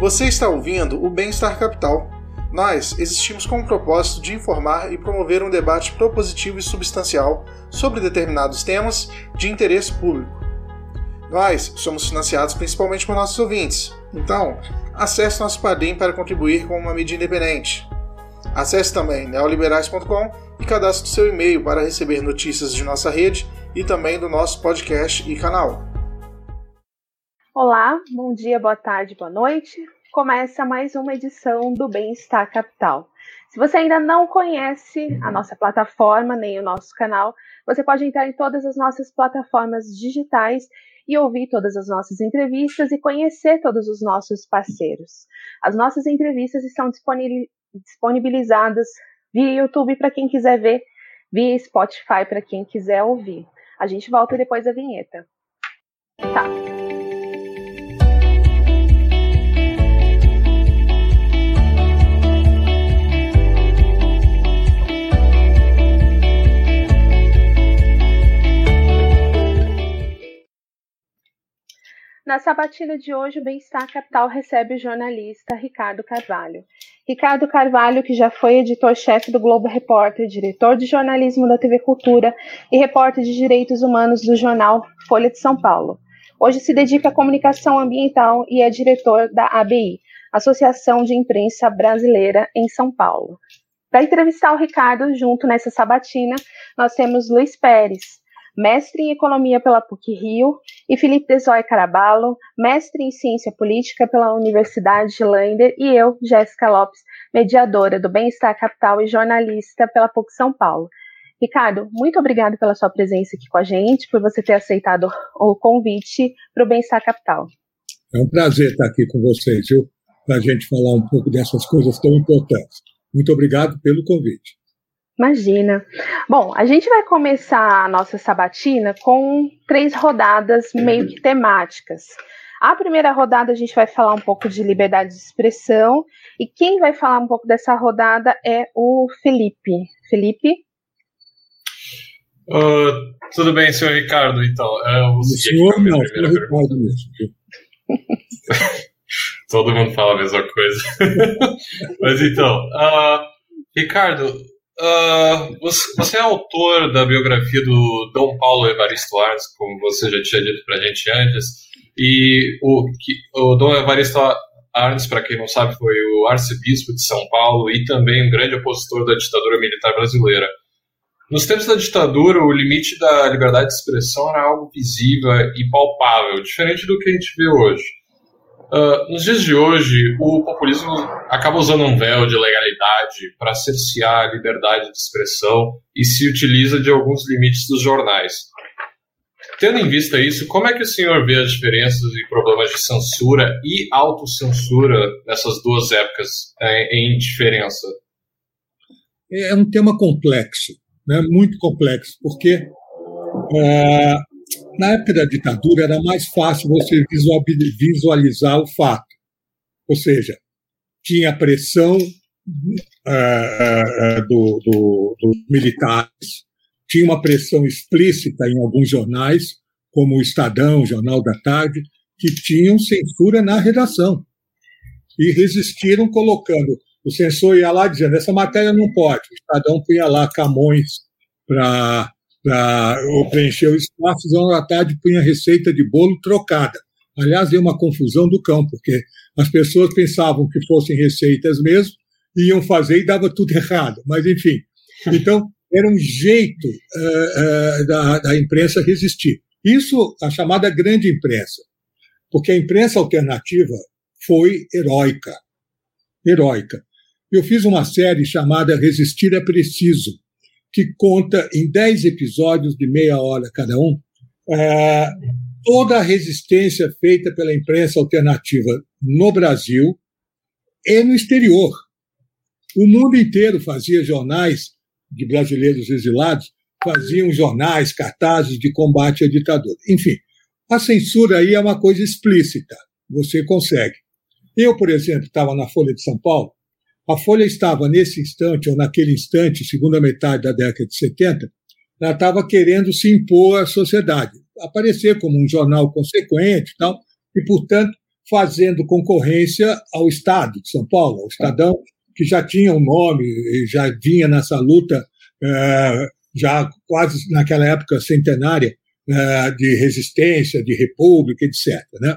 Você está ouvindo o Bem-Estar Capital. Nós existimos com o propósito de informar e promover um debate propositivo e substancial sobre determinados temas de interesse público. Nós somos financiados principalmente por nossos ouvintes, então acesse nosso Padrim para contribuir com uma mídia independente. Acesse também neoliberais.com e cadastre seu e-mail para receber notícias de nossa rede e também do nosso podcast e canal. Olá, bom dia, boa tarde, boa noite. Começa mais uma edição do Bem-Estar Capital. Se você ainda não conhece a nossa plataforma nem o nosso canal, você pode entrar em todas as nossas plataformas digitais e ouvir todas as nossas entrevistas e conhecer todos os nossos parceiros. As nossas entrevistas estão disponibilizadas via YouTube para quem quiser ver, via Spotify para quem quiser ouvir. A gente volta depois da vinheta. Tá. Na sabatina de hoje, o Bem-Estar Capital recebe o jornalista Ricardo Carvalho. Ricardo Carvalho, que já foi editor-chefe do Globo Repórter, diretor de jornalismo da TV Cultura e repórter de direitos humanos do jornal Folha de São Paulo. Hoje se dedica à comunicação ambiental e é diretor da ABI, Associação de Imprensa Brasileira, em São Paulo. Para entrevistar o Ricardo, junto nessa sabatina, nós temos Luiz Pérez, mestre em Economia pela PUC-Rio, e Felipe Desoy Caraballo, mestre em Ciência Política pela Universidade de Lander, e eu, Jéssica Lopes, mediadora do Bem-Estar Capital e jornalista pela PUC São Paulo. Ricardo, muito obrigado pela sua presença aqui com a gente, por você ter aceitado o convite para o Bem-Estar Capital. É um prazer estar aqui com vocês, viu? Para a gente falar um pouco dessas coisas tão importantes. Muito obrigado pelo convite. Imagina. Bom, a gente vai começar a nossa sabatina com três rodadas meio que temáticas. A primeira rodada a gente vai falar um pouco de liberdade de expressão e quem vai falar um pouco dessa rodada é o Felipe. Felipe? Uh, tudo bem, senhor Ricardo, então. Eu vou o senhor não, senhor Ricardo mesmo. Todo mundo fala a mesma coisa. Mas então, uh, Ricardo, Você, você, é autor da biografia do Dom Paulo Evaristo Arns, como você já tinha dito para a gente antes, e o, que, o Dom Evaristo Arns, para quem não sabe, foi o arcebispo de São Paulo e também um grande opositor da ditadura militar brasileira. Nos tempos da ditadura, o limite da liberdade de expressão era algo visível e palpável, diferente do que a gente vê hoje. Uh, nos dias de hoje, o populismo acaba usando um véu de legalidade para cercear a liberdade de expressão e se utiliza de alguns limites dos jornais. Tendo em vista isso, como é que o senhor vê as diferenças e problemas de censura e autocensura nessas duas épocas é, em diferença? É um tema complexo, né? muito complexo, porque é, na época da ditadura era mais fácil você visualizar o fato. Ou seja, tinha pressão uh, uh, do, do, dos militares, tinha uma pressão explícita em alguns jornais, como o Estadão, o Jornal da Tarde, que tinham censura na redação. E resistiram colocando. O censor ia lá dizendo: essa matéria não pode. O Estadão punha lá Camões para para preencher o espaço, João da Tarde punha receita de bolo trocada. Aliás, deu uma confusão do cão, porque as pessoas pensavam que fossem receitas mesmo, iam fazer e dava tudo errado. Mas, enfim. Então, era um jeito uh, uh, da, da imprensa resistir. Isso, a chamada grande imprensa. Porque a imprensa alternativa foi heróica. Heróica. Eu fiz uma série chamada Resistir é Preciso, que conta em dez episódios de meia hora cada um é, toda a resistência feita pela imprensa alternativa no Brasil e no exterior. O mundo inteiro fazia jornais de brasileiros exilados, faziam jornais, cartazes de combate à ditadura. Enfim, a censura aí é uma coisa explícita, você consegue. Eu, por exemplo, estava na Folha de São Paulo a Folha estava, nesse instante, ou naquele instante, segunda metade da década de 70, ela estava querendo se impor à sociedade, aparecer como um jornal consequente tal, e, portanto, fazendo concorrência ao Estado de São Paulo, ao Estadão, que já tinha um nome, já vinha nessa luta, é, já quase naquela época centenária, é, de resistência, de república, etc. Né?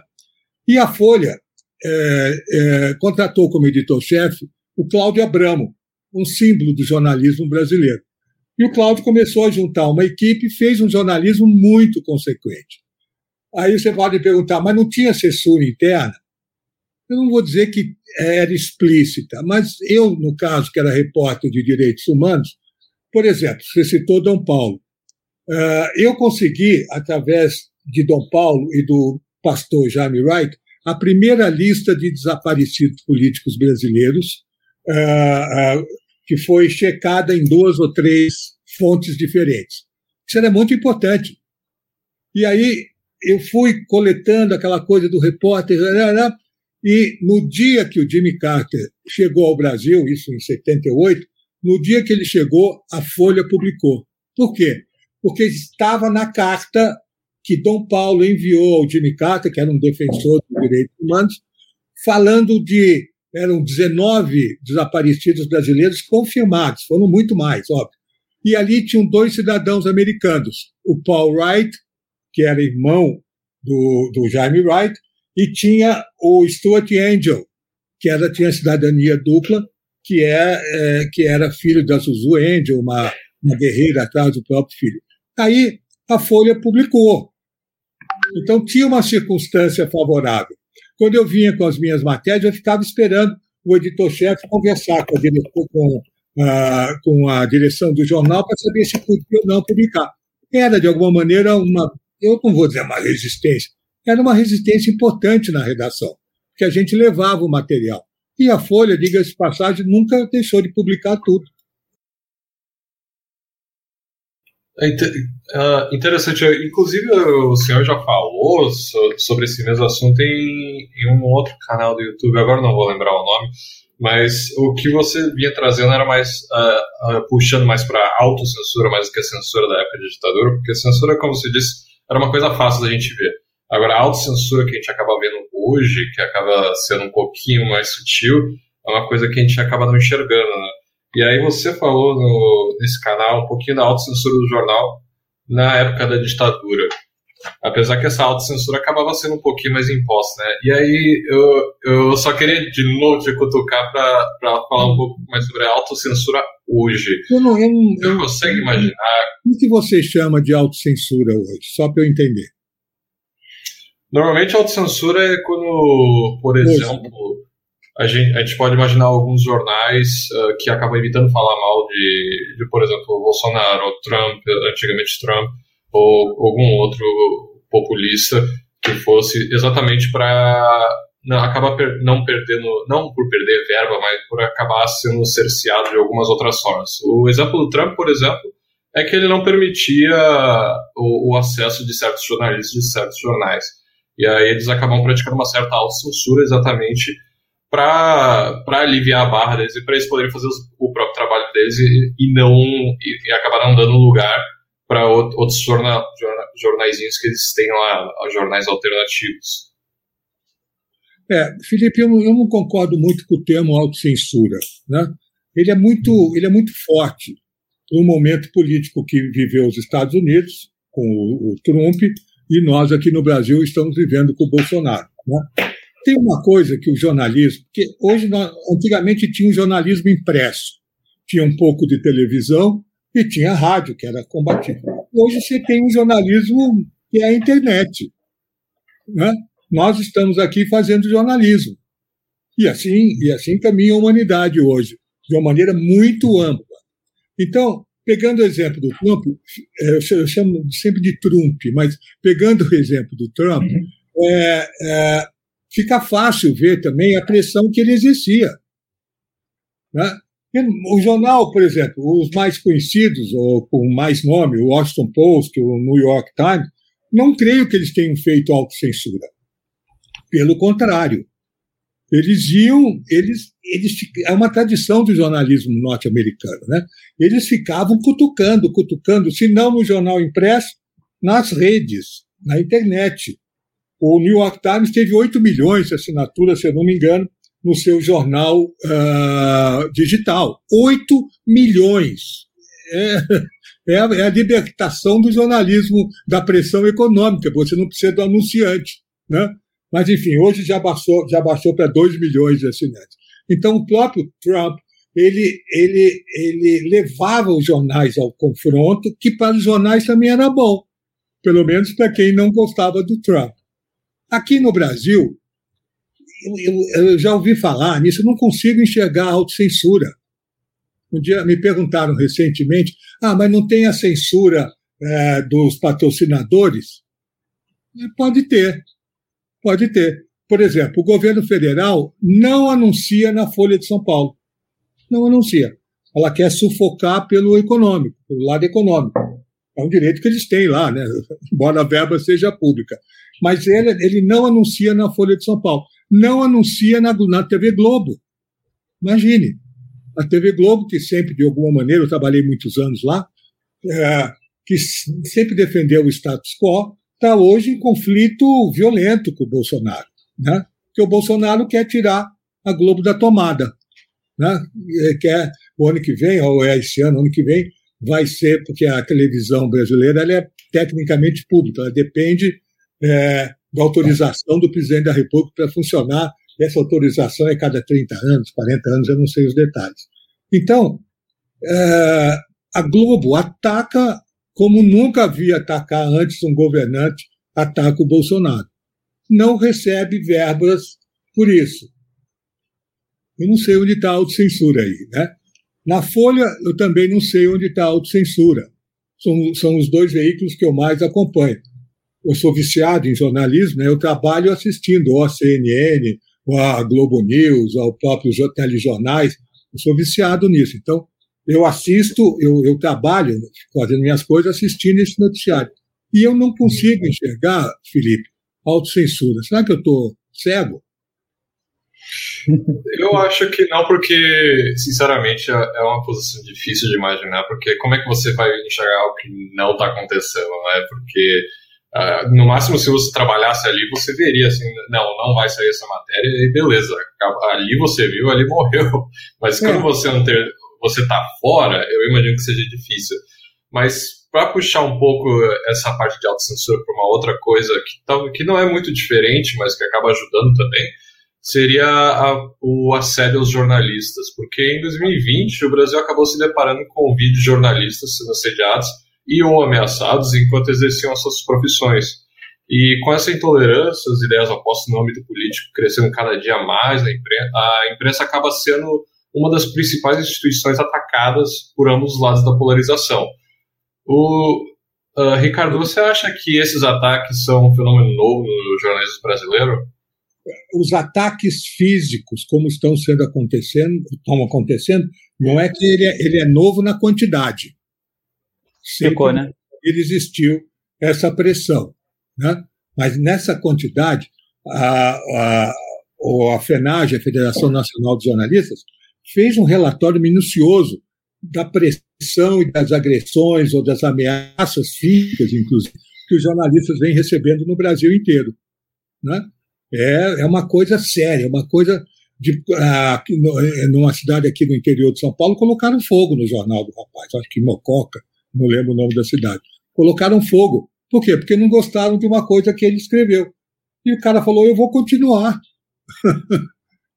E a Folha é, contratou como editor-chefe o Cláudio Abramo, um símbolo do jornalismo brasileiro. E o Cláudio começou a juntar uma equipe e fez um jornalismo muito consequente. Aí você pode perguntar, mas não tinha censura interna? Eu não vou dizer que era explícita, mas eu, no caso, que era repórter de direitos humanos, por exemplo, você citou Dom Paulo. Eh, eu consegui, através de Dom Paulo e do pastor Jaime Wright, a primeira lista de desaparecidos políticos brasileiros, eh, que foi checada em duas ou três fontes diferentes. Isso era muito importante. E aí eu fui coletando aquela coisa do repórter, e no dia que o Jimmy Carter chegou ao Brasil, isso em 78, no dia que ele chegou, a Folha publicou. Por quê? Porque estava na carta que Dom Paulo enviou ao Jimmy Carter, que era um defensor dos direitos humanos, falando de eram 19 desaparecidos brasileiros confirmados, foram muito mais, óbvio. E ali tinham dois cidadãos americanos, o Paul Wright, que era irmão do, do Jaime Wright, e tinha o Stuart Angel, que era, tinha cidadania dupla, que, é, é que era filho da Suzu Angel, uma, uma guerreira atrás do próprio filho. Aí a Folha publicou. Então tinha uma circunstância favorável. Quando eu vinha com as minhas matérias, eu ficava esperando o editor-chefe conversar com a, direção, com, a, com a direção do jornal para saber se podia ou não publicar. Era, de alguma maneira, uma, eu não vou dizer uma resistência, era uma resistência importante na redação, que a gente levava o material. E a Folha, diga-se passagem, nunca deixou de publicar tudo. É uh, interessante. Inclusive, o senhor já falou sobre esse mesmo assunto em, em, um outro canal do YouTube, agora não vou lembrar o nome, mas o que você vinha trazendo era mais uh, uh, puxando mais para autocensura, mais do que a censura da época de ditadura, porque a censura, como você disse, era uma coisa fácil da gente ver. Agora, a autocensura que a gente acaba vendo hoje, que acaba sendo um pouquinho mais sutil, é uma coisa que a gente acaba não enxergando, né? E aí você falou no, nesse canal um pouquinho da autocensura do jornal na época da ditadura. Apesar que essa autocensura acabava sendo um pouquinho mais imposta, né? E aí eu, eu só queria de novo te cutucar para falar um pouco mais sobre a autocensura hoje. Eu não, eu não, você eu, consegue imaginar... O que você chama de autocensura hoje? Só para eu entender. Normalmente a autocensura é quando, por exemplo, a gente, a gente pode imaginar alguns jornais uh, que acabam evitando falar mal de, de, por exemplo, Bolsonaro, ou Trump, antigamente Trump, ou algum outro populista que fosse exatamente para acabar per, não perdendo, não por perder verba, mas por acabar sendo cerceado de algumas outras formas. O exemplo do Trump, por exemplo, é que ele não permitia o, o acesso de certos jornalistas de certos jornais. E aí eles acabam praticando uma certa autocensura exatamente para aliviar a barra deles e para eles poderem fazer os, o próprio trabalho deles e, e não e, e acabar não dando lugar para outros jornal, jornal, jornaizinhos que eles têm lá, jornais alternativos. É, Felipe, eu não, eu não concordo muito com o termo autocensura. Né? Ele, é muito, ele é muito forte no momento político que viveu os Estados Unidos, com o, o Trump, e nós aqui no Brasil estamos vivendo com o Bolsonaro. Né? Tem uma coisa que o jornalismo, que hoje, nós, antigamente tinha um jornalismo impresso, tinha um pouco de televisão e tinha rádio, que era combativo. Hoje você tem um jornalismo que é a internet. Né? Nós estamos aqui fazendo jornalismo. E assim, e assim caminha a humanidade hoje, de uma maneira muito ampla. Então, pegando o exemplo do Trump, é, eu chamo sempre de Trump, mas pegando o exemplo do Trump, uhum. é, é, fica fácil ver também a pressão que ele exercia. Né? O jornal, por exemplo, os mais conhecidos, ou com mais nome, o Washington Post, o New York Times, não creio que eles tenham feito autocensura. Pelo contrário. Eles iam, eles, eles, é uma tradição do jornalismo norte-americano, né? Eles ficavam cutucando, cutucando, se não no jornal impresso, nas redes, na internet. O New York Times teve 8 milhões de assinaturas, se eu não me engano, no seu jornal uh, digital. 8 milhões. É, é, a, é, a, libertação do jornalismo da pressão econômica, você não precisa do anunciante. Né? Mas, enfim, hoje já baixou, já baixou para 2 milhões de assinantes. Então, o próprio Trump ele, ele, ele levava os jornais ao confronto, que para os jornais também era bom, pelo menos para quem não gostava do Trump. Aqui no Brasil, eu, eu, eu já ouvi falar nisso, não consigo enxergar a autocensura. Um dia me perguntaram recentemente: ah, mas não tem a censura é, dos patrocinadores? Pode ter, pode ter. Por exemplo, o governo federal não anuncia na Folha de São Paulo não anuncia. Ela quer sufocar pelo econômico, pelo lado econômico. É um direito que eles têm lá, né? embora a verba seja pública. Mas ele, ele não anuncia na Folha de São Paulo. Não anuncia na, na TV Globo. Imagine. A TV Globo, que sempre, de alguma maneira, eu trabalhei muitos anos lá, é, que sempre defendeu o status quo, está hoje em conflito violento com o Bolsonaro. Né? Porque o Bolsonaro quer tirar a Globo da tomada né? que é o ano que vem, ou é esse ano, ano que vem, vai ser, porque a televisão brasileira ela é tecnicamente pública, ela depende é, da autorização do presidente da República para funcionar. Essa autorização é cada 30 anos, 40 anos, eu não sei os detalhes. Então, é, a Globo ataca como nunca havia atacar antes um governante, ataca o Bolsonaro. Não recebe verbas por isso. Eu não sei onde está a autocensura aí. Né? Na Folha, eu também não sei onde está a autocensura. São, são os dois veículos que eu mais acompanho. Eu sou viciado em jornalismo, né? eu trabalho assistindo ou a CNN, ou a Globo News, ou próprios telejornais. Eu sou viciado nisso. Então, eu assisto, eu, eu trabalho fazendo minhas coisas assistindo esse noticiário. E eu não consigo enxergar, Felipe, autocensura. Será que eu estou cego? Eu acho que não, porque, sinceramente, é, é uma posição difícil de imaginar, porque como é que você vai enxergar algo que não está acontecendo, né? Porque, uh, no máximo, se você trabalhasse ali, você veria assim, não, não vai sair essa matéria, e beleza, ali você viu, ali morreu. Mas é. quando você não ter, você tá fora, eu imagino que seja difícil. Mas para puxar um pouco essa parte de autocensura para uma outra coisa que, que não é muito diferente, mas que acaba ajudando também, seria a, o assédio aos jornalistas, porque em 2020 o Brasil acabou se deparando com vídeos de jornalistas sendo assediados e ou ameaçados enquanto exerciam as suas profissões. E com essa intolerância, as ideias opostas no âmbito político crescendo cada dia mais, a imprensa, a imprensa acaba sendo uma das principais instituições atacadas por ambos os lados da polarização. O, uh, Ricardo, você acha que esses ataques são um fenômeno novo no jornalismo brasileiro? os ataques físicos, como estão sendo acontecendo, estão acontecendo, não é que ele é, ele é novo na quantidade. Ficou, né? Ele existiu essa pressão, né? Mas nessa quantidade, a, a, a FENAGE, a Federação Nacional de Jornalistas, fez um relatório minucioso da pressão e das agressões ou das ameaças físicas, inclusive, que os jornalistas vêm recebendo no Brasil inteiro. Né? É, é uma coisa séria, uma coisa de, ah, numa cidade aqui no interior de São Paulo, colocaram fogo no jornal do rapaz, acho que Mococa, não lembro o nome da cidade. Colocaram fogo. Por quê? Porque não gostaram de uma coisa que ele escreveu. E o cara falou: eu vou continuar.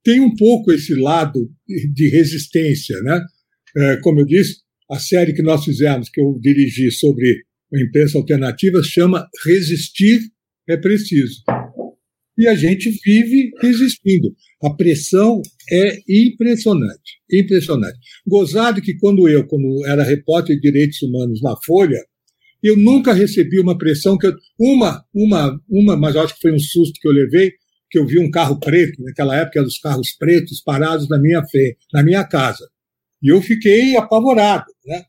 Tem um pouco esse lado de resistência, né? É, como eu disse, a série que nós fizemos, que eu dirigi sobre a imprensa alternativa, chama Resistir é Preciso e a gente vive resistindo. A pressão é impressionante, impressionante. Gozado que quando eu, quando era repórter de direitos humanos na Folha, eu nunca recebi uma pressão que eu, uma, uma, uma, mas acho que foi um susto que eu levei, que eu vi um carro preto, naquela época eram os carros pretos parados na minha frente, na minha casa. E eu fiquei apavorado, né?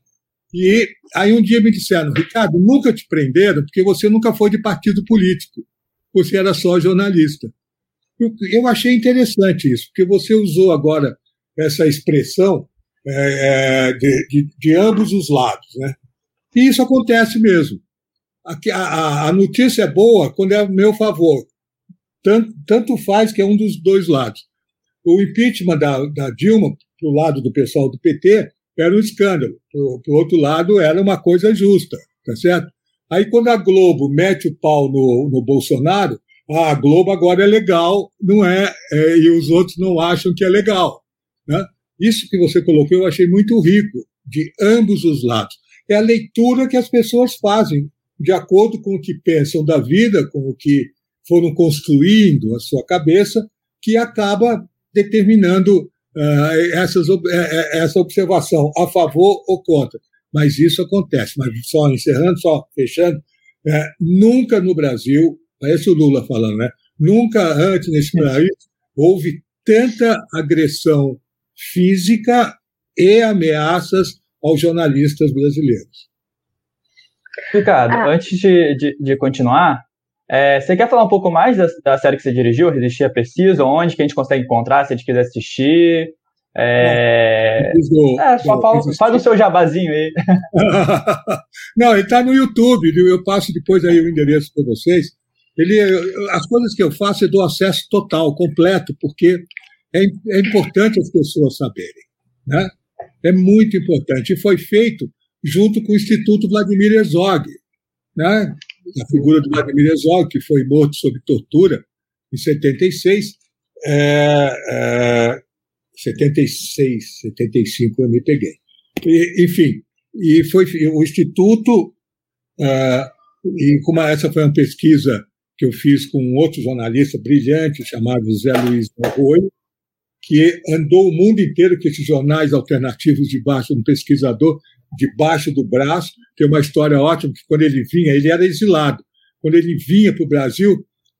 E aí um dia me disseram, Ricardo, nunca te prenderam porque você nunca foi de partido político você era só jornalista. Eu, achei interessante isso, porque você usou agora essa expressão é, é, de, de, de, ambos os lados. Né? E isso acontece mesmo. A, a, a notícia é boa quando é a meu favor. tanto, tanto faz que é um dos dois lados. O impeachment da, da Dilma, para o lado do pessoal do PT, era um escândalo. Para o outro lado, era uma coisa justa, tá certo? Aí, quando a Globo mete o pau no, no Bolsonaro, ah, a Globo agora é legal, não é, é, e os outros não acham que é legal. Né? Isso que você colocou eu achei muito rico, de ambos os lados. É a leitura que as pessoas fazem, de acordo com o que pensam da vida, com o que foram construindo a sua cabeça, que acaba determinando uh, essas, eh, essa observação a favor ou contra. Mas isso acontece. Mas só encerrando, só fechando, é, nunca no Brasil, parece o Lula falando, né? Nunca antes nesse país houve tanta agressão física e ameaças aos jornalistas brasileiros. Ricardo, ah. antes de, de, de continuar, é, você quer falar um pouco mais da, da, série que você dirigiu, Resistir à Pesquisa, onde que a gente consegue encontrar, se a gente quiser assistir? É, é só fala, faz o seu jabazinho aí. Não, ele está no YouTube, eu passo depois aí o endereço para vocês. Ele, as coisas que eu faço eu dou acesso total, completo, porque é, é importante as pessoas saberem. Né? É muito importante. E foi feito junto com o Instituto Vladimir Herzog. Né? A figura do Vladimir Herzog, que foi morto sob tortura em 76. É, é, 76, 75 eu me peguei. E, enfim, e foi o Instituto, uh, e como essa foi uma pesquisa que eu fiz com um outro jornalista brilhante chamado Zé Luiz Arroio, que andou o mundo inteiro com esses jornais alternativos debaixo de um pesquisador, debaixo do braço. Tem uma história ótima que quando ele vinha, ele era exilado. Quando ele vinha para o Brasil,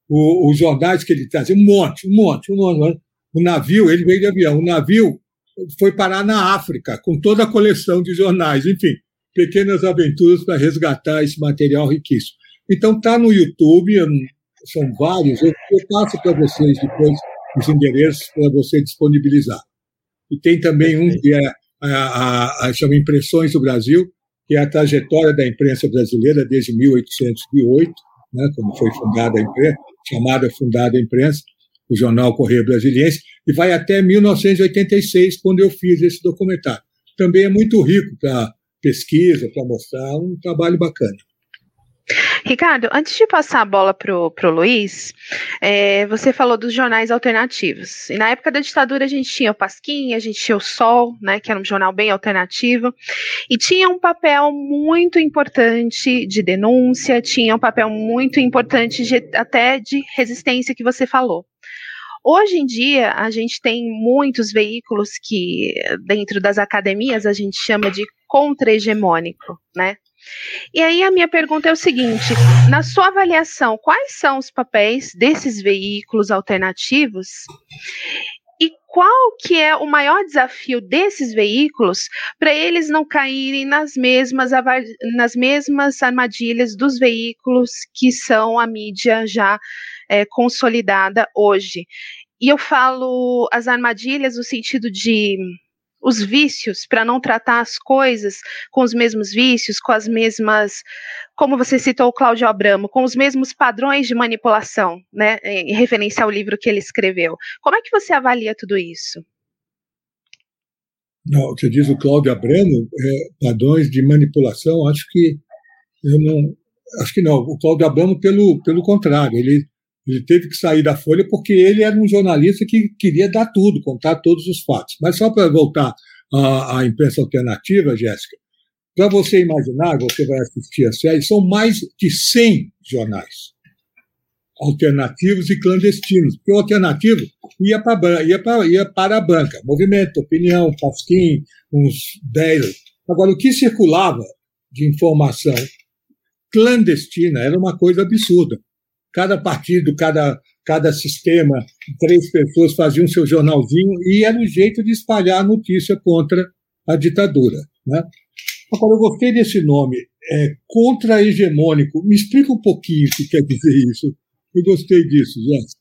os jornais que ele trazia, um monte, um monte, um monte. O navio, ele veio de avião, o navio foi parar na África, com toda a coleção de jornais, enfim, pequenas aventuras para resgatar esse material riquíssimo. Então está no YouTube, são vários, eu, eu passo para vocês depois os endereços para você disponibilizar. E tem também um que é a, a, a, chama Impressões do Brasil, que é a trajetória da imprensa brasileira desde 1808, né, quando foi fundada a imprensa, chamada Fundada a Imprensa, o jornal Correio Brasiliense, e vai até 1986, quando eu fiz esse documentário. Também é muito rico para pesquisa, para mostrar um trabalho bacana. Ricardo, antes de passar a bola para o Luiz, é, você falou dos jornais alternativos. E na época da ditadura a gente tinha o Pasquim, a gente tinha o Sol, né, que era um jornal bem alternativo, e tinha um papel muito importante de denúncia, tinha um papel muito importante de, até de resistência que você falou. Hoje em dia, a gente tem muitos veículos que, dentro das academias, a gente chama de contra-hegemônico, né? E aí a minha pergunta é o seguinte: na sua avaliação, quais são os papéis desses veículos alternativos? E qual que é o maior desafio desses veículos para eles não caírem nas mesmas, nas mesmas armadilhas dos veículos que são a mídia já é, consolidada hoje? E eu falo as armadilhas no sentido de os vícios, para não tratar as coisas com os mesmos vícios, com as mesmas, como você citou o Cláudio Abramo, com os mesmos padrões de manipulação, né, em referência ao livro que ele escreveu. Como é que você avalia tudo isso? Não, você diz o Cláudio Abramo, é, padrões de manipulação, acho que eu não, acho que não. O Cláudio Abramo, pelo, pelo contrário, ele ele teve que sair da Folha porque ele era um jornalista que queria dar tudo, contar todos os fatos. Mas só para voltar à, à, imprensa alternativa, Jéssica, para você imaginar, você vai assistir a série, são mais de 100 jornais alternativos e clandestinos. Porque o alternativo ia para, ia para, ia para a banca, movimento, opinião, Pasquim, uns 10. Agora, o que circulava de informação clandestina era uma coisa absurda cada partido, cada, cada sistema, três pessoas faziam seu jornalzinho e era o jeito de espalhar a notícia contra a ditadura. Né? Agora, eu gostei desse nome, é, contra-hegemônico. Me explica um pouquinho o que quer dizer isso. Eu gostei disso, Jéssica.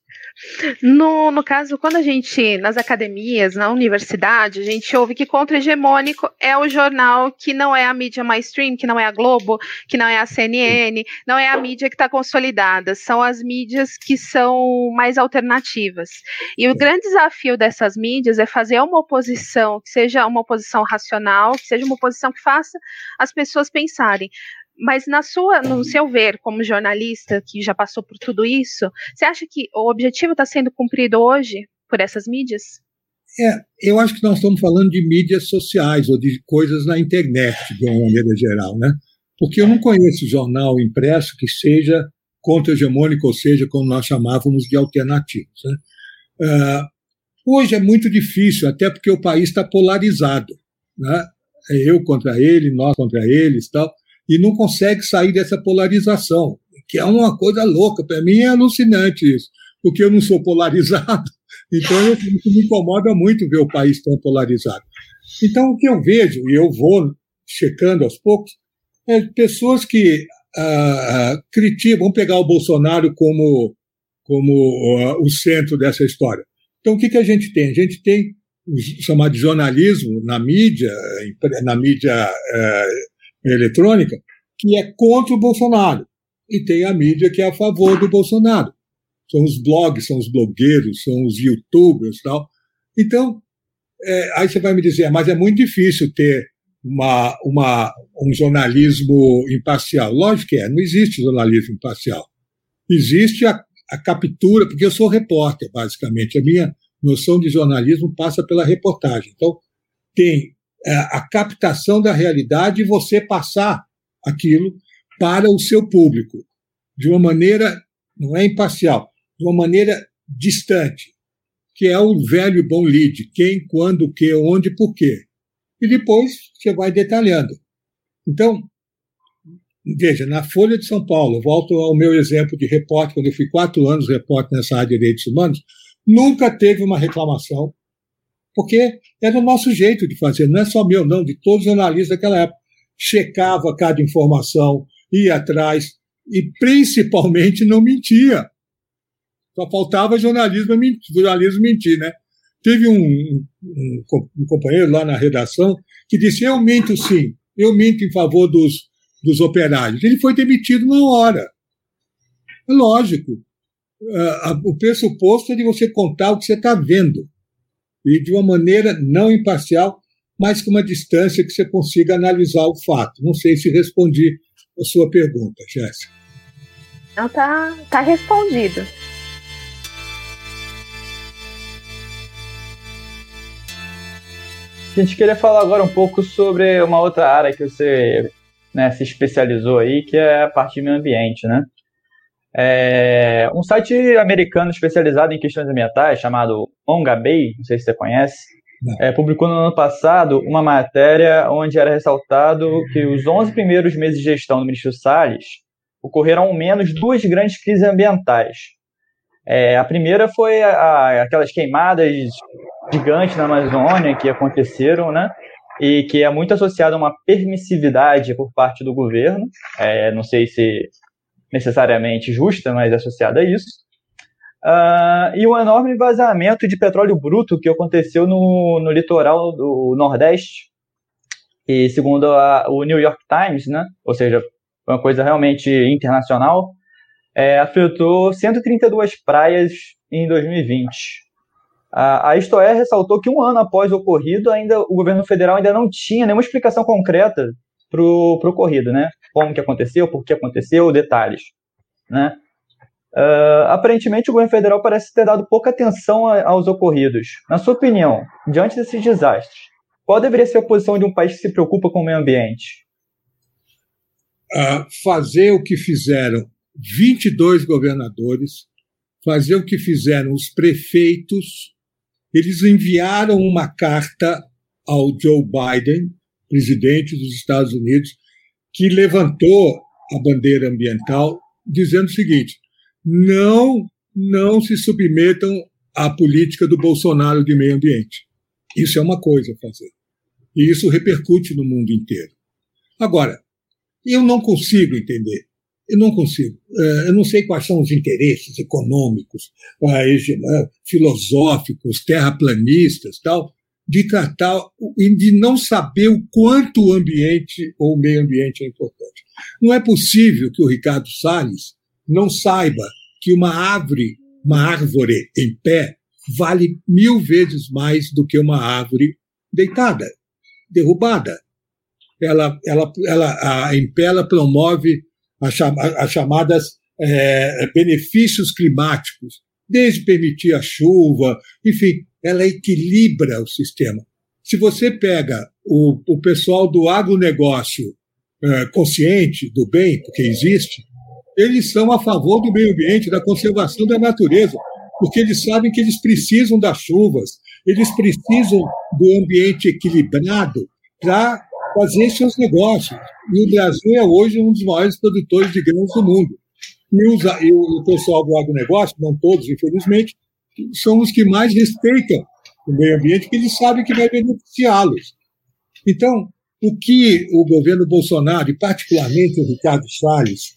No, no caso, quando a gente, nas academias, na universidade, a gente ouve que contra-hegemônico é o jornal que não é a mídia mainstream, que não é a Globo, que não é a CNN, não é a mídia que está consolidada, são as mídias que são mais alternativas. E o grande desafio dessas mídias é fazer uma oposição que seja uma oposição racional, que seja uma oposição que faça as pessoas pensarem mas na sua, no seu ver, como jornalista que já passou por tudo isso, você acha que o objetivo está sendo cumprido hoje por essas mídias? É, eu acho que nós estamos falando de mídias sociais ou de coisas na internet, de uma maneira geral, né? Porque eu não conheço jornal impresso que seja contra-hegemônico, ou seja, como nós chamávamos de alternativos. Né? Uh, hoje é muito difícil, até porque o país está polarizado. Né? Eu contra ele, nós contra eles tal e não consegue sair dessa polarização, que é uma coisa louca. Para mim é alucinante isso, porque eu não sou polarizado, então isso me incomoda muito ver o país tão polarizado. Então, o que eu vejo, e eu vou checando aos poucos, é pessoas que ah, criticam, vamos pegar o Bolsonaro como, como uh, o centro dessa história. Então, o que, que a gente tem? A gente tem o chamado jornalismo na mídia, na mídia uh, eletrônica, que é contra o Bolsonaro. E tem a mídia que é a favor do Bolsonaro. São os blogs, são os blogueiros, são os youtubers tal. Então, é, aí você vai me dizer, mas é muito difícil ter uma, uma, um jornalismo imparcial. Lógico que é, não existe jornalismo imparcial. Existe a, a captura, porque eu sou repórter, basicamente. A minha noção de jornalismo passa pela reportagem. Então, tem a captação da realidade e você passar aquilo para o seu público de uma maneira não é imparcial, de uma maneira distante, que é o velho e bom lead, quem, quando, que, onde, por quê. E depois você vai detalhando. Então, veja, na Folha de São Paulo, volto ao meu exemplo de repórter, quando eu fui quatro anos repórter nessa área de direitos humanos, nunca teve uma reclamação porque era o nosso jeito de fazer, não é só meu, não, de todos os jornalistas daquela época. Checava cada informação, ia atrás e principalmente não mentia. Só faltava jornalismo, jornalismo mentir, né? Teve um, um, um, companheiro lá na redação que disse: Eu minto sim, eu minto em favor dos, dos operários. Ele foi demitido na hora. É lógico. Uh, o pressuposto é de você contar o que você está vendo e de uma maneira não imparcial, mas com uma distância que você consiga analisar o fato. Não sei se respondi a sua pergunta, Jéssica. Não, tá, tá respondido. A gente queria falar agora um pouco sobre uma outra área que você né, se especializou aí, que é a parte de meio ambiente, né? É, um site americano especializado em questões ambientais, chamado Ongabay, não sei se você conhece, é, publicou no ano passado uma matéria onde era ressaltado que os 11 primeiros meses de gestão do ministro Salles ocorreram ao menos duas grandes crises ambientais. É, a primeira foi a, a, aquelas queimadas gigantes na Amazônia que aconteceram, né? E que é muito associada a uma permissividade por parte do governo. É, não sei se necessariamente justa, mas associada a isso. Uh, e um enorme vazamento de petróleo bruto que aconteceu no, no litoral do Nordeste. E segundo a, o New York Times, né, ou seja, uma coisa realmente internacional, é, afetou 132 praias em 2020. A, a Isto é ressaltou que um ano após o ocorrido, ainda o governo federal ainda não tinha nenhuma explicação concreta para o ocorrido, né? Como que aconteceu, por que aconteceu, detalhes, né? Uh, aparentemente, o governo federal parece ter dado pouca atenção a, aos ocorridos. Na sua opinião, diante desses desastres, qual deveria ser a posição de um país que se preocupa com o meio ambiente? Uh, fazer o que fizeram 22 governadores, fazer o que fizeram os prefeitos. Eles enviaram uma carta ao Joe Biden presidente dos Estados Unidos, que levantou a bandeira ambiental dizendo o seguinte: não, não se submetam à política do Bolsonaro de meio ambiente. Isso é uma coisa a fazer. E isso repercute no mundo inteiro. Agora, eu não consigo entender eu não consigo. Eu não sei quais são os interesses econômicos, filosóficos, terraplanistas, tal, de tratar e de não saber o quanto o ambiente ou o meio ambiente é importante. Não é possível que o Ricardo Salles não saiba que uma árvore, uma árvore em pé, vale mil vezes mais do que uma árvore deitada, derrubada. Ela, ela, ela, a em pé ela promove as chamadas é, benefícios climáticos, desde permitir a chuva, enfim, ela equilibra o sistema. Se você pega o, o pessoal do agronegócio é, consciente do bem, porque existe, eles são a favor do meio ambiente, da conservação da natureza, porque eles sabem que eles precisam das chuvas, eles precisam do ambiente equilibrado para fazer seus negócios. E o Brasil é hoje um dos maiores produtores de grãos do mundo. E, os, e o pessoal do agronegócio, não todos, infelizmente, são os que mais respeitam o meio ambiente, porque eles sabem que vai beneficiá-los. Então, o que o governo Bolsonaro, e particularmente o Ricardo Salles,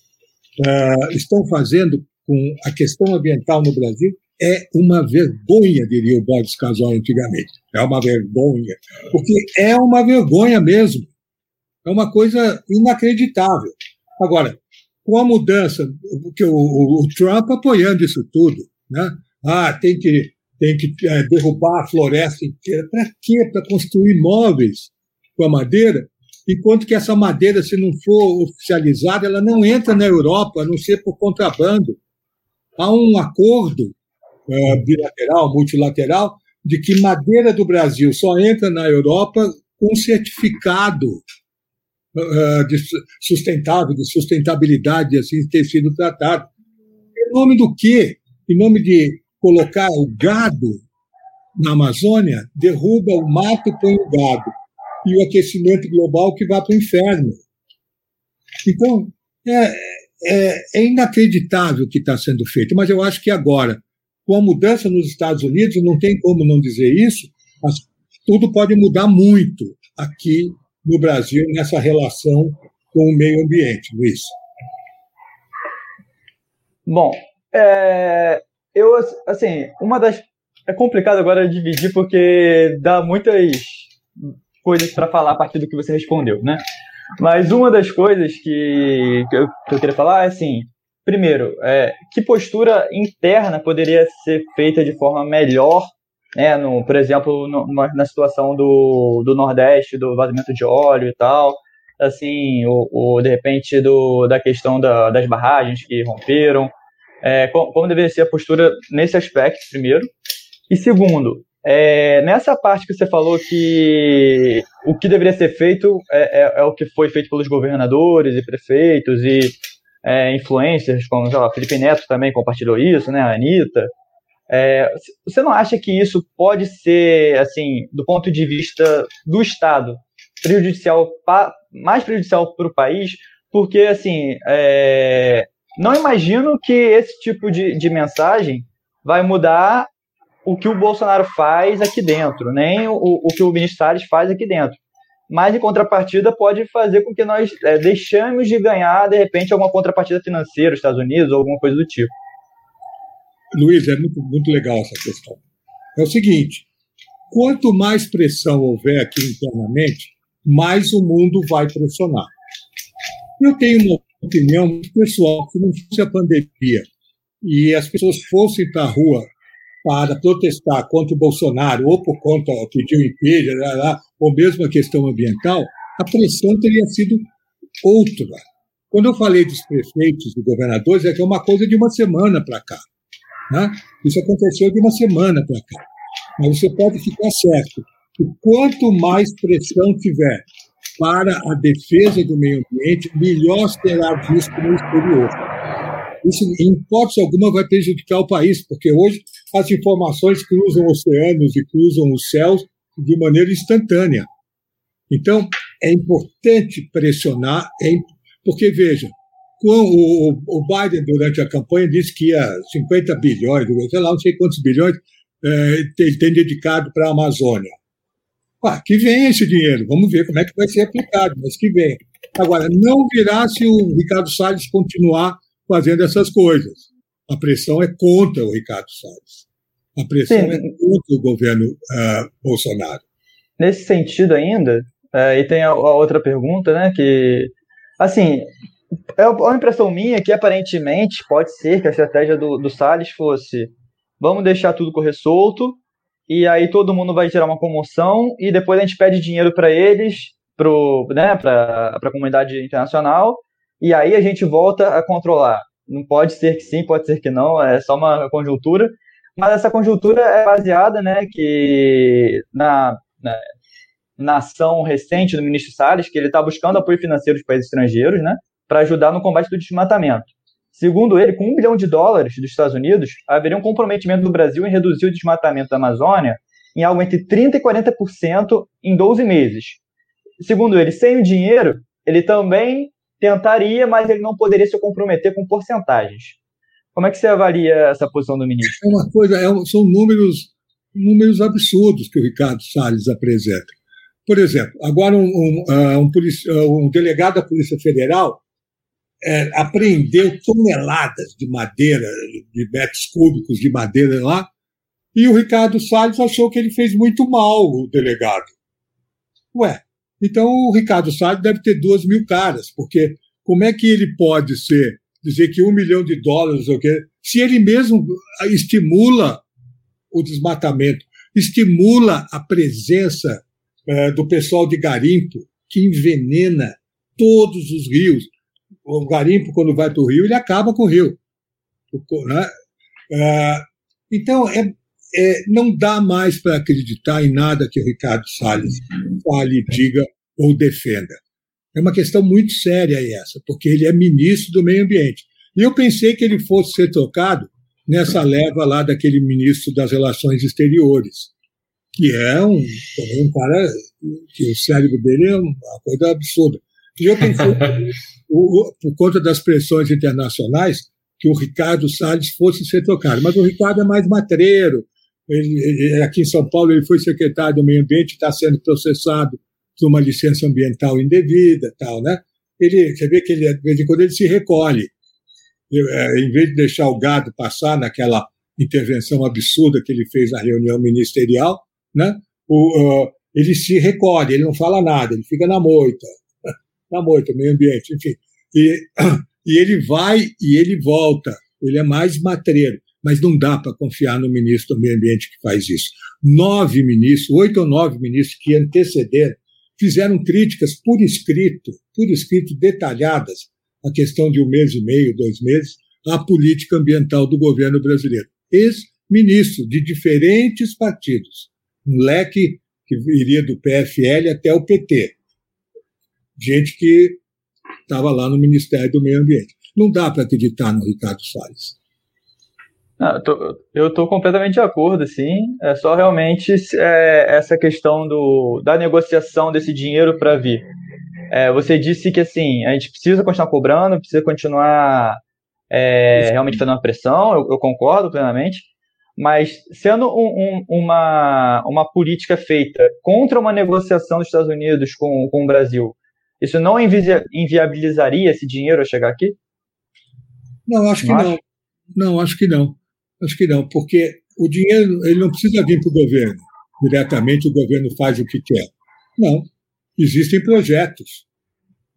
uh, estão fazendo com a questão ambiental no Brasil é uma vergonha, diria o Boris Casal antigamente. É uma vergonha. Porque é uma vergonha mesmo. É uma coisa inacreditável. Agora, com a mudança, porque o, o, o Trump apoiando isso tudo, né? Ah, tem que, tem que é, derrubar a floresta inteira. Para quê? Para construir móveis com a madeira? Enquanto que essa madeira, se não for oficializada, ela não entra na Europa, a não ser por contrabando. Há um acordo uh, bilateral, multilateral, de que madeira do Brasil só entra na Europa com certificado uh, de sustentável, de sustentabilidade, assim, ter sido tratado. Em nome do quê? Em nome de colocar o gado na Amazônia, derruba o mato põe o gado e o aquecimento global que vai para o inferno. Então, é, é, é inacreditável o que está sendo feito, mas eu acho que agora, com a mudança nos Estados Unidos, não tem como não dizer isso, tudo pode mudar muito aqui no Brasil nessa relação com o meio ambiente, Luiz. Bom, é, eu, assim, uma das. É complicado agora dividir porque dá muitas coisas para falar a partir do que você respondeu, né? Mas uma das coisas que, eu, que eu queria falar é assim: primeiro, é, que postura interna poderia ser feita de forma melhor, né, no, por exemplo, no, na situação do, do Nordeste, do vazamento de óleo e tal, assim, ou, ou de repente do, da questão da, das barragens que romperam, é, como, como deveria ser a postura nesse aspecto, primeiro. E segundo, é, nessa parte que você falou que o que deveria ser feito é, é, é o que foi feito pelos governadores e prefeitos e é, influencers, como lá, Felipe Neto também compartilhou isso, né, a Anitta. É, você não acha que isso pode ser, assim, do ponto de vista do Estado, prejudicial, mais prejudicial para o país? Porque, assim, é, não imagino que esse tipo de, de mensagem vai mudar o que o Bolsonaro faz aqui dentro, nem o, o que o ministro Salles faz aqui dentro. Mas, em contrapartida, pode fazer com que nós é, deixamos de ganhar, de repente, alguma contrapartida financeira, Estados Unidos, ou alguma coisa do tipo. Luiz, é muito, muito legal essa questão. É o seguinte: quanto mais pressão houver aqui internamente, mais o mundo vai pressionar. Eu tenho uma opinião pessoal: se não fosse a pandemia e as pessoas fossem para a rua para protestar contra o Bolsonaro ou por conta pedir o impeachment, ou mesmo a questão ambiental, a pressão teria sido outra. Quando eu falei dos prefeitos e governadores, é que é uma coisa de uma semana para cá. Né? Isso aconteceu de uma semana para cá. Mas você pode ficar certo que quanto mais pressão tiver para a defesa do meio ambiente, melhor será visto no exterior. Isso, em hipótese alguma, vai prejudicar o país, porque hoje as informações cruzam oceanos e cruzam os céus de maneira instantânea. Então, é importante pressionar, é, porque, veja, o, o, Biden, durante a campanha, disse que ia 50 bilhões, sei lá, não sei quantos bilhões, é, ele tem dedicado para a Amazônia. Ah, que venha esse dinheiro, vamos ver como é que vai ser aplicado, mas que venha. Agora, não virá se o Ricardo Salles continuar fazendo essas coisas. A pressão é contra o Ricardo Salles. A pressão Sim. é contra o governo uh, Bolsonaro. Nesse sentido ainda, uh, e tem a, a, outra pergunta, né, que, assim, é uma impressão minha que aparentemente pode ser que a estratégia do, do Salles fosse vamos deixar tudo correr solto, e aí todo mundo vai gerar uma comoção, e depois a gente pede dinheiro para eles, né, para a comunidade internacional, e aí a gente volta a controlar. Não pode ser que sim, pode ser que não, é só uma conjuntura, mas essa conjuntura é baseada né, que na, na, na ação recente do ministro Salles, que ele está buscando apoio financeiro dos países estrangeiros né, para ajudar no combate do desmatamento. Segundo ele, com um bilhão de dólares dos Estados Unidos, haveria um comprometimento do Brasil em reduzir o desmatamento da Amazônia em algo entre 30% e 40% em 12 meses. Segundo ele, sem o dinheiro, ele também tentaria, mas ele não poderia se comprometer com porcentagens. Como é que você avalia essa posição do ministro? É uma coisa, é, são números, números absurdos que o Ricardo Salles apresenta. Por exemplo, agora um, um, ah, um, um delegado da Polícia Federal é, apreendeu toneladas de madeira, de metros cúbicos de madeira lá, e o Ricardo Salles achou que ele fez muito mal, o delegado. Ué, então o Ricardo Salles deve ter duas mil caras, porque como é que ele pode ser, dizer que um milhão de dólares, ou que, se ele mesmo estimula o desmatamento, estimula a presença é, do pessoal de garimpo, que envenena todos os rios, o garimpo, quando vai para o rio, ele acaba com o rio. Né? É, então, é, é, não dá mais para acreditar em nada que o Ricardo Salles fale, diga ou defenda. É uma questão muito séria essa, porque ele é ministro do Meio Ambiente. E eu pensei que ele fosse ser trocado nessa leva lá daquele ministro das Relações Exteriores, que é um, um cara que o cérebro dele é uma coisa absurda. E eu pensei o, por conta das pressões internacionais, que o Ricardo Salles fosse ser trocado. Mas o Ricardo é mais matreiro. Ele, ele, aqui em São Paulo, ele foi secretário do Meio Ambiente, está sendo processado por uma licença ambiental indevida, tal, né? Ele, você vê que ele, de vez em quando ele se recolhe. É, em vez de deixar o gado passar naquela intervenção absurda que ele fez na reunião ministerial, né? O, uh, ele se recolhe, ele não fala nada, ele fica na moita na moita, meio ambiente, enfim. E, e ele vai e ele volta. Ele é mais matreiro, mas não dá para confiar no ministro do meio ambiente que faz isso. Nove ministros, oito ou nove ministros que antecederam, fizeram críticas por escrito, por escrito detalhadas, a questão de um mês e meio, dois meses, à política ambiental do governo brasileiro. Ex-ministros de diferentes partidos, um leque que iria do PFL até o PT gente que estava lá no Ministério do Meio Ambiente. Não dá para acreditar no Ricardo Salles. Eu estou completamente de acordo, sim. É só realmente é, essa questão do, da negociação desse dinheiro para vir. É, você disse que assim a gente precisa continuar cobrando, precisa continuar é, realmente fazendo uma pressão. Eu, eu, concordo plenamente. Mas sendo um, um, uma, uma política feita contra uma negociação dos Estados Unidos com, com o Brasil, isso não inviabilizaria esse dinheiro a chegar aqui? Não, acho que não. não. Não, acho que não. Acho que não, porque o dinheiro ele não precisa vir para o governo. Diretamente o governo faz o que quer. Não. Existem projetos.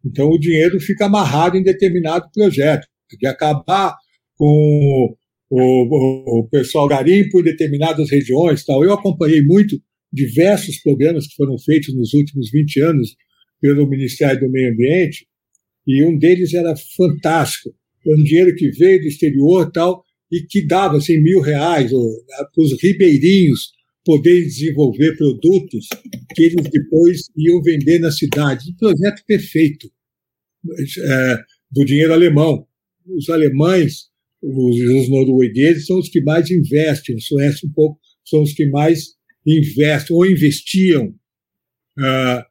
Então o dinheiro fica amarrado em determinado projeto. De acabar com o, o, o pessoal garimpo em determinadas regiões. Tal. Eu acompanhei muito diversos programas que foram feitos nos últimos 20 anos pelo Ministério do Meio Ambiente, e um deles era fantástico. Um dinheiro que veio do exterior tal, e que dava 100 assim, mil reais né, para os ribeirinhos poderem desenvolver produtos que eles depois iam vender na cidade. Um projeto perfeito é, do dinheiro alemão. Os alemães, os, os, noruegueses são os que mais investem, os suecos um pouco são os que mais investem ou investiam. Uh,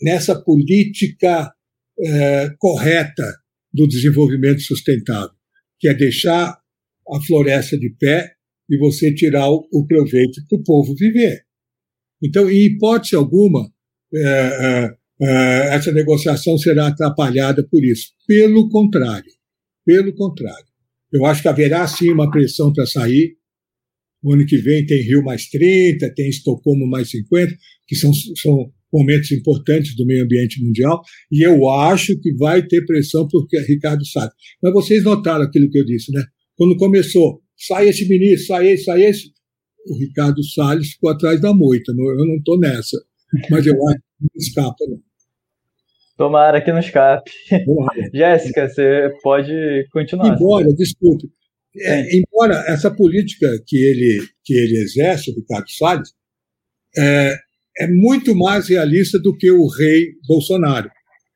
nessa política é, correta do desenvolvimento sustentável, que é deixar a floresta de pé e você tirar o, o proveito para o povo viver. Então, em hipótese alguma, é, é, uh, essa negociação será atrapalhada por isso. Pelo contrário, pelo contrário. Eu acho que haverá sim uma pressão para sair. O ano que vem tem Rio mais 30, tem Estocolmo mais 50, que são, são momentos importantes do meio ambiente mundial, e eu acho que vai ter pressão por Ricardo Salles. Mas vocês notaram aquilo que eu disse, né? Quando começou, sai esse ministro, sai esse, sai esse, o Ricardo Salles ficou atrás da moita. Eu não estou nessa, mas eu acho que não escapa, não. Tomara que não escape. Jéssica, você pode continuar. Embora, desculpe, é, embora essa política que ele, que ele exerce, o Ricardo Salles, é, é muito mais realista do que o rei Bolsonaro.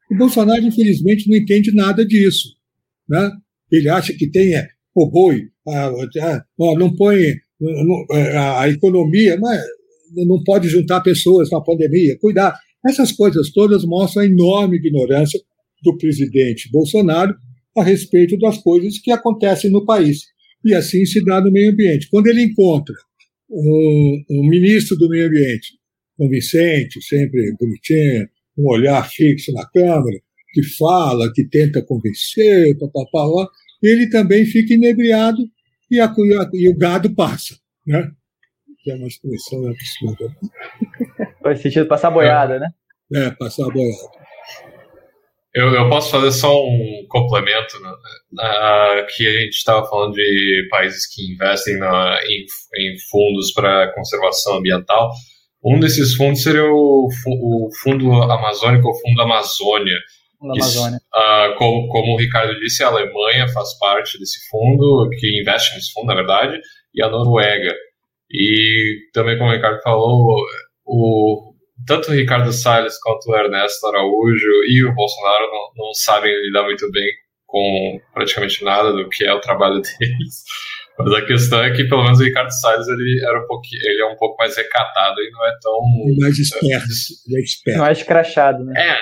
O Bolsonaro, infelizmente, não entende nada disso. Né? Ele acha que tem é, o boi, a, a, não põe é, a, a economia, mas não pode juntar pessoas na pandemia, cuidar. Essas coisas todas mostram a enorme ignorância do presidente Bolsonaro a respeito das coisas que acontecem no país. E assim se dá no meio ambiente. Quando ele encontra um, um ministro do meio ambiente convincente, sempre bonitinho, um olhar fixo na câmera, que fala, que tenta convencer, papapá, ele também fica inebriado e, a, e o gado passa, né? Que é uma expressão absurda. Faz sentido passar boiada, né? É, passar boiada. Eu, eu posso fazer só um complemento, né? uh, que a gente estava falando de países que investem na, em, em fundos para conservação ambiental. Um desses fundos seria o, o Fundo Amazônico, o Fundo Amazônia. Amazônia. Uh, como, como o Ricardo disse, a Alemanha faz parte desse fundo, que investe nesse fundo, na verdade, e a Noruega. E também, como o Ricardo falou, o, tanto o Ricardo Salles quanto o Ernesto Araújo e o Bolsonaro não, não sabem lidar muito bem com praticamente nada do que é o trabalho deles. Mas a questão é que pelo menos o Ricardo Salles ele era um pouquinho, ele é um pouco mais recatado e não é tão mais esperto, é, esperto. mais crachado, né? É,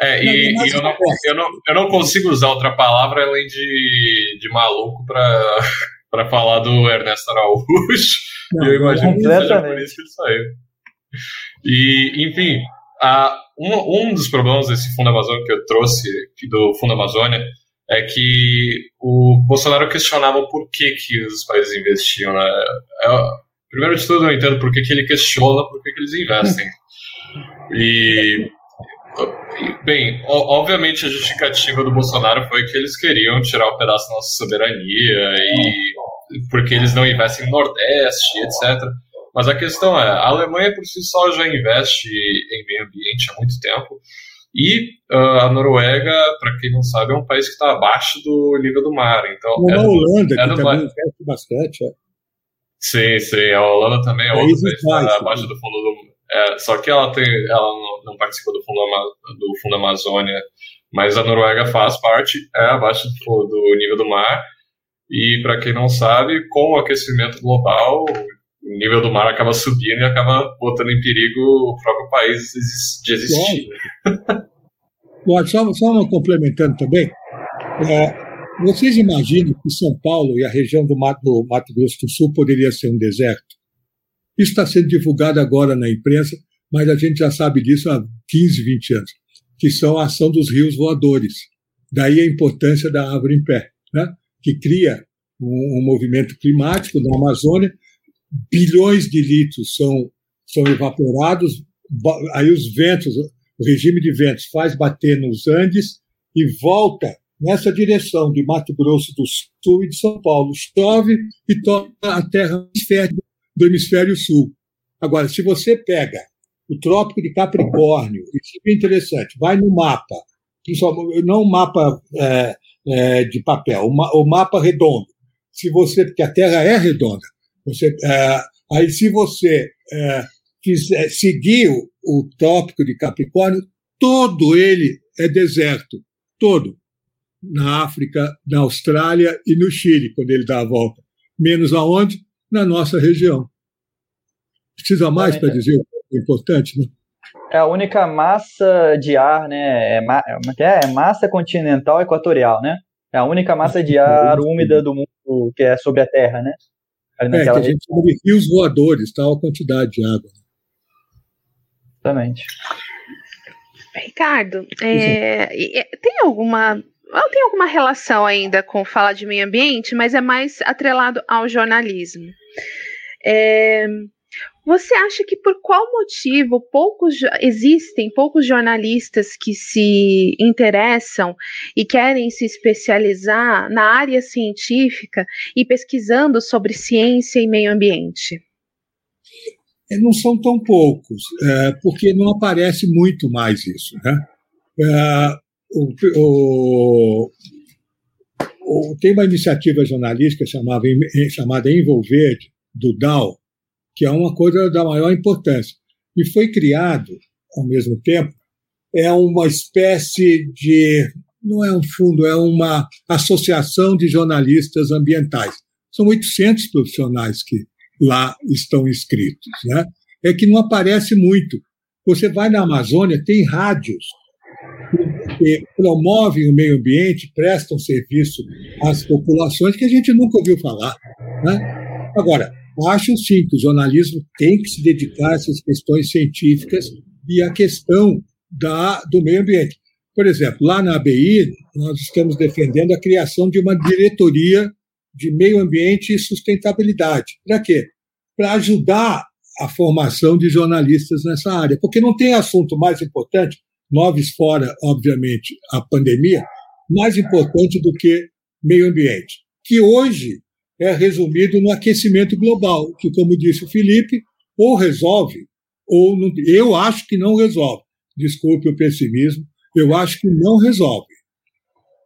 é e, e eu, não, eu, não, eu não consigo usar outra palavra além de, de maluco para para falar do Ernesto Araújo. Não, eu imagino que seja por isso que ele saiu. E, enfim, a, um, um dos problemas desse Fundo Amazônia que eu trouxe, do Fundo Amazônia, é que o Bolsonaro questionava por que, que os países investiam. Né? Eu, primeiro de tudo, eu entendo por que, que ele questiona por que, que eles investem. E, bem, obviamente a justificativa do Bolsonaro foi que eles queriam tirar um pedaço da nossa soberania e porque eles não investem no Nordeste, etc. Mas a questão é, a Alemanha por si só já investe em meio ambiente há muito tempo e uh, a Noruega, para quem não sabe, é um país que está abaixo do nível do mar. Então, é a Holanda, é que também investe bastante. É. Sim, sim. A Holanda também é outro país que está abaixo do fundo do é, Só que ela, tem, ela não, não participa do fundo, do fundo Amazônia, mas a Noruega faz parte, é abaixo do, do nível do mar. E para quem não sabe, com o aquecimento global, o nível do mar acaba subindo e acaba botando em perigo o próprio país de existir. Lógico, só, só complementando também, é, vocês imaginam que São Paulo e a região do Mato, Mato Grosso do Sul poderia ser um deserto? Isso está sendo divulgado agora na imprensa, mas a gente já sabe disso há 15, 20 anos, que são a ação dos rios voadores. Daí a importância da árvore em pé, né? que cria um, um movimento climático na Amazônia bilhões de litros são, são evaporados, aí os ventos, o regime de ventos faz bater nos Andes e volta nessa direção de Mato Grosso do Sul e de São Paulo. Chove e torna a terra do hemisfério sul. Agora, se você pega o Trópico de Capricórnio, isso é interessante, vai no mapa, não um mapa é, é, de papel, o, mapa redondo. Se você, porque a Terra é redonda, você, é, aí, se você é, quiser seguir o, o tópico de Capricórnio, todo ele é deserto. Todo. Na África, na Austrália e no Chile, quando ele dá a volta. Menos aonde? Na nossa região. Precisa mais para dizer o importante, né? É a única massa de ar, né? É, ma é, é, é massa continental equatorial, né? É a única massa de ar úmida do mundo que é sobre a Terra, né? é, que a gente chama de rios voadores, tal a quantidade de água. Exatamente. Ricardo, é, tem alguma tem alguma relação ainda com falar de meio ambiente, mas é mais atrelado ao jornalismo. É, você acha que por qual motivo poucos existem poucos jornalistas que se interessam e querem se especializar na área científica e pesquisando sobre ciência e meio ambiente? É, não são tão poucos, é, porque não aparece muito mais isso. Né? O, o, o, tem uma iniciativa jornalística chamada, chamada Envolver, do DAO, que é uma coisa da maior importância. E foi criado, ao mesmo tempo, é uma espécie de. Não é um fundo, é uma associação de jornalistas ambientais. São 800 profissionais que lá estão inscritos. Né? É que não aparece muito. Você vai na Amazônia, tem rádios que promovem o meio ambiente, prestam serviço às populações que a gente nunca ouviu falar. Né? Agora, acho sim que o jornalismo tem que se dedicar a essas questões científicas e à questão da, do meio ambiente. Por exemplo, lá na ABI, nós estamos defendendo a criação de uma diretoria de meio ambiente e sustentabilidade. Para quê? Para ajudar a formação de jornalistas nessa área, porque não tem assunto mais importante, noves fora, obviamente, a pandemia, mais importante do que meio ambiente, que hoje é resumido no aquecimento global, que, como disse o Felipe, ou resolve, ou não, eu acho que não resolve. Desculpe o pessimismo, eu acho que não resolve.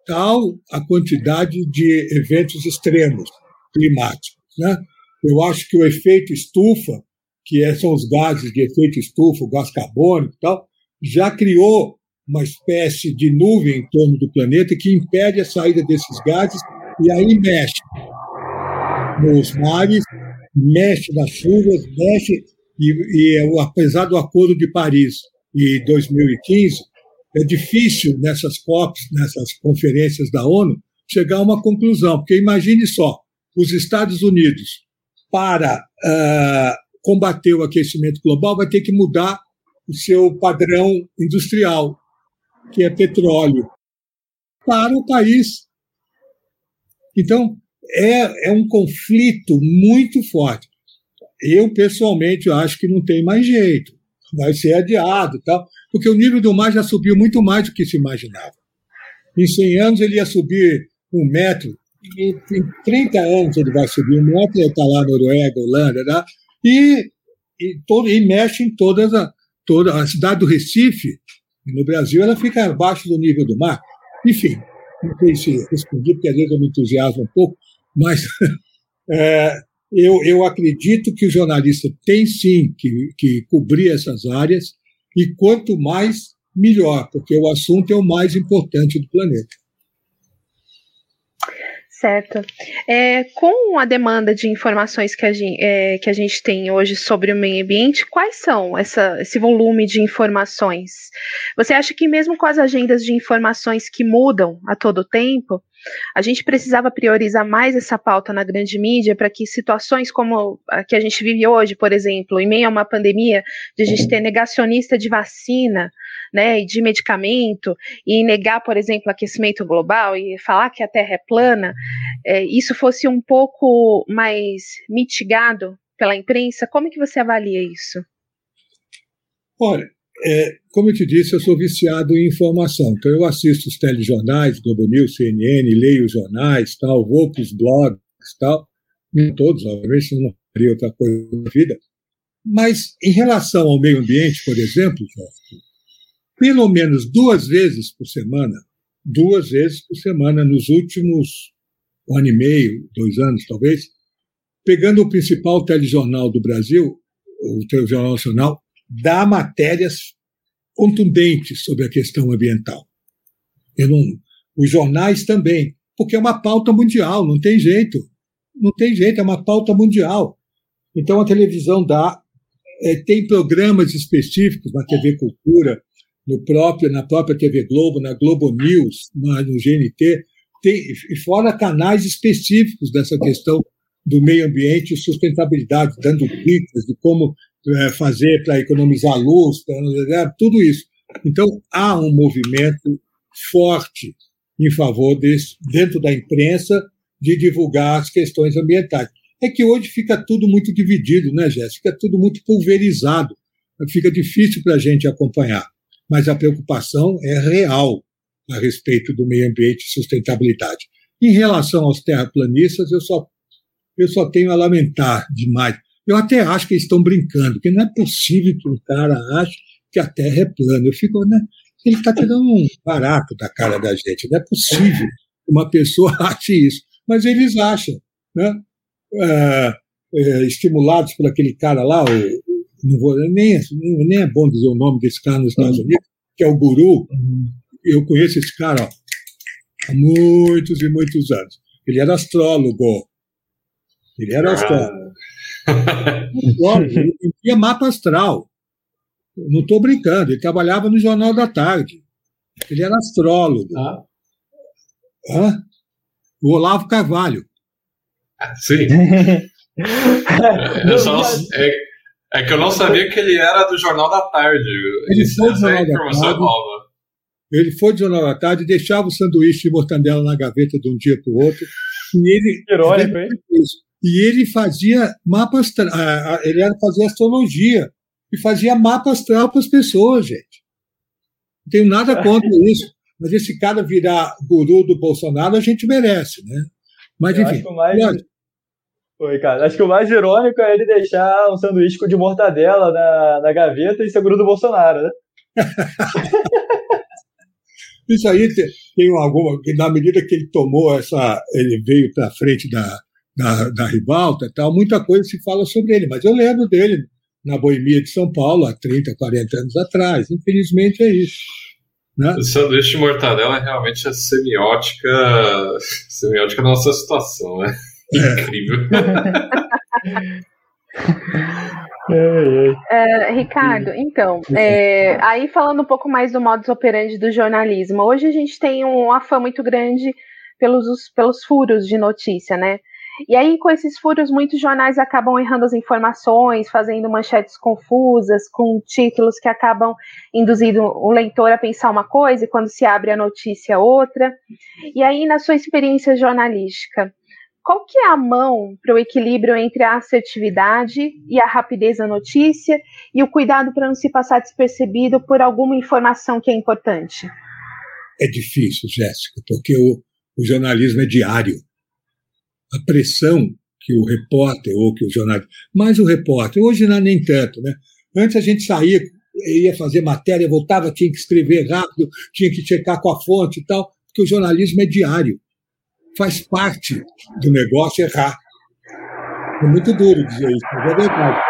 Tal a quantidade de eventos extremos climáticos. Né? Eu acho que o efeito estufa, que é, são os gases de efeito estufa, o gás carbônico e tal, já criou uma espécie de nuvem em torno do planeta que impede a saída desses gases e aí mexe nos mares, mexe nas chuvas, mexe e, e apesar do Acordo de Paris de 2015, é difícil nessas COPs, nessas conferências da ONU, chegar a uma conclusão, porque imagine só, os Estados Unidos, para uh, combater o aquecimento global, vai ter que mudar o seu padrão industrial, que é petróleo, para o país. Então, é, é um conflito muito forte. Eu, pessoalmente, acho que não tem mais jeito. Vai ser adiado, tal, porque o nível do mar já subiu muito mais do que se imaginava. Em 100 anos ele ia subir um metro, em 30 anos ele vai subir um metro, ele está lá na Noruega, Holanda, né? e, e, todo, e mexe em todas a, toda a cidade do Recife, no Brasil, ela fica abaixo do nível do mar. Enfim, não sei se respondi, porque às vezes eu me entusiasmo um pouco, mas é, eu, eu acredito que o jornalista tem sim que, que cobrir essas áreas, e quanto mais, melhor, porque o assunto é o mais importante do planeta. Certo. É, com a demanda de informações que a, gente, é, que a gente tem hoje sobre o meio ambiente, quais são essa, esse volume de informações? Você acha que mesmo com as agendas de informações que mudam a todo tempo, a gente precisava priorizar mais essa pauta na grande mídia para que situações como a que a gente vive hoje, por exemplo, em meio a uma pandemia, de a gente ter negacionista de vacina, né, e de medicamento, e negar, por exemplo, aquecimento global e falar que a Terra é plana, é, isso fosse um pouco mais mitigado pela imprensa, como que você avalia isso? Olha, é, como eu te disse, eu sou viciado em informação. Então, eu assisto os telejornais, Globo News, CNN, leio os jornais, tal, vou para os blogs, tal. Nem todos, obviamente, não faria outra coisa na vida. Mas, em relação ao meio ambiente, por exemplo, Jorge, pelo menos duas vezes por semana, duas vezes por semana nos últimos um ano e meio, dois anos talvez, pegando o principal telejornal do Brasil, o Telejornal Nacional, dá matérias contundentes sobre a questão ambiental. Não, os jornais também, porque é uma pauta mundial, não tem jeito. Não tem jeito, é uma pauta mundial. Então a televisão dá, é, tem programas específicos na TV Cultura, no próprio, na própria TV Globo, na Globo News, na, no GNT, tem, e fora canais específicos dessa questão do meio ambiente e sustentabilidade, dando dicas de como fazer para economizar luz, pra, tudo isso. Então, há um movimento forte em favor desse, dentro da imprensa, de divulgar as questões ambientais. É que hoje fica tudo muito dividido, né, Jéssica? Fica tudo muito pulverizado. Fica difícil para a gente acompanhar. Mas a preocupação é real a respeito do meio ambiente e sustentabilidade. Em relação aos terraplanistas, eu só, eu só tenho a lamentar demais. Eu até acho que eles estão brincando, porque não é possível que um cara ache que a Terra é plana. Eu fico, né? Ele está tirando um barato da cara da gente. Não é possível que uma pessoa ache isso. Mas eles acham, né? É, é, estimulados por aquele cara lá, o, não vou, nem, nem é bom dizer o nome desse cara nos Estados uhum. Unidos, que é o Guru. Eu conheço esse cara ó, há muitos e muitos anos. Ele era astrólogo. Ele era astrólogo. Ele tinha mapa astral. Não estou brincando, ele trabalhava no Jornal da Tarde. Ele era astrólogo. Ah. Hã? O Olavo Carvalho. Sim. eu só, é, é, que eu não sabia que ele era do Jornal da Tarde. Ele foi do Jornal da Tarde. Nova. Ele foi do Jornal da Tarde, deixava o sanduíche de mortandela na gaveta de um dia para o outro. E ele, Irônico, hein? E ele fazia mapas, ele era fazer astrologia e fazia mapa astral para as pessoas, gente. Não tenho nada contra isso. Mas esse cara virar guru do Bolsonaro, a gente merece, né? Mas, enfim. Oi, cara. Acho que o mais irônico é ele deixar um sanduíche de mortadela na, na gaveta e ser guru do Bolsonaro, né? Isso aí tem, tem alguma. Na medida que ele tomou essa. Ele veio para frente da, da, da ribalta e tal, muita coisa se fala sobre ele. Mas eu lembro dele na Boemia de São Paulo há 30, 40 anos atrás. Infelizmente é isso. Né? O sanduíche de mortadela é realmente a semiótica, semiótica da nossa situação, né? É. Incrível. É, Ricardo, então, é, aí falando um pouco mais do modus operandi do jornalismo, hoje a gente tem uma fã muito grande pelos, pelos furos de notícia, né? E aí, com esses furos, muitos jornais acabam errando as informações, fazendo manchetes confusas, com títulos que acabam induzindo o leitor a pensar uma coisa e quando se abre a notícia outra. E aí, na sua experiência jornalística, qual que é a mão para o equilíbrio entre a assertividade e a rapidez da notícia e o cuidado para não se passar despercebido por alguma informação que é importante? É difícil, Jéssica, porque o, o jornalismo é diário a pressão que o repórter ou que o jornalista, mas o repórter, hoje não é nem tanto, né? Antes a gente saía, ia fazer matéria, voltava, tinha que escrever rápido, tinha que checar com a fonte e tal, porque o jornalismo é diário. Faz parte do negócio errar. É muito duro dizer isso, mas é verdade.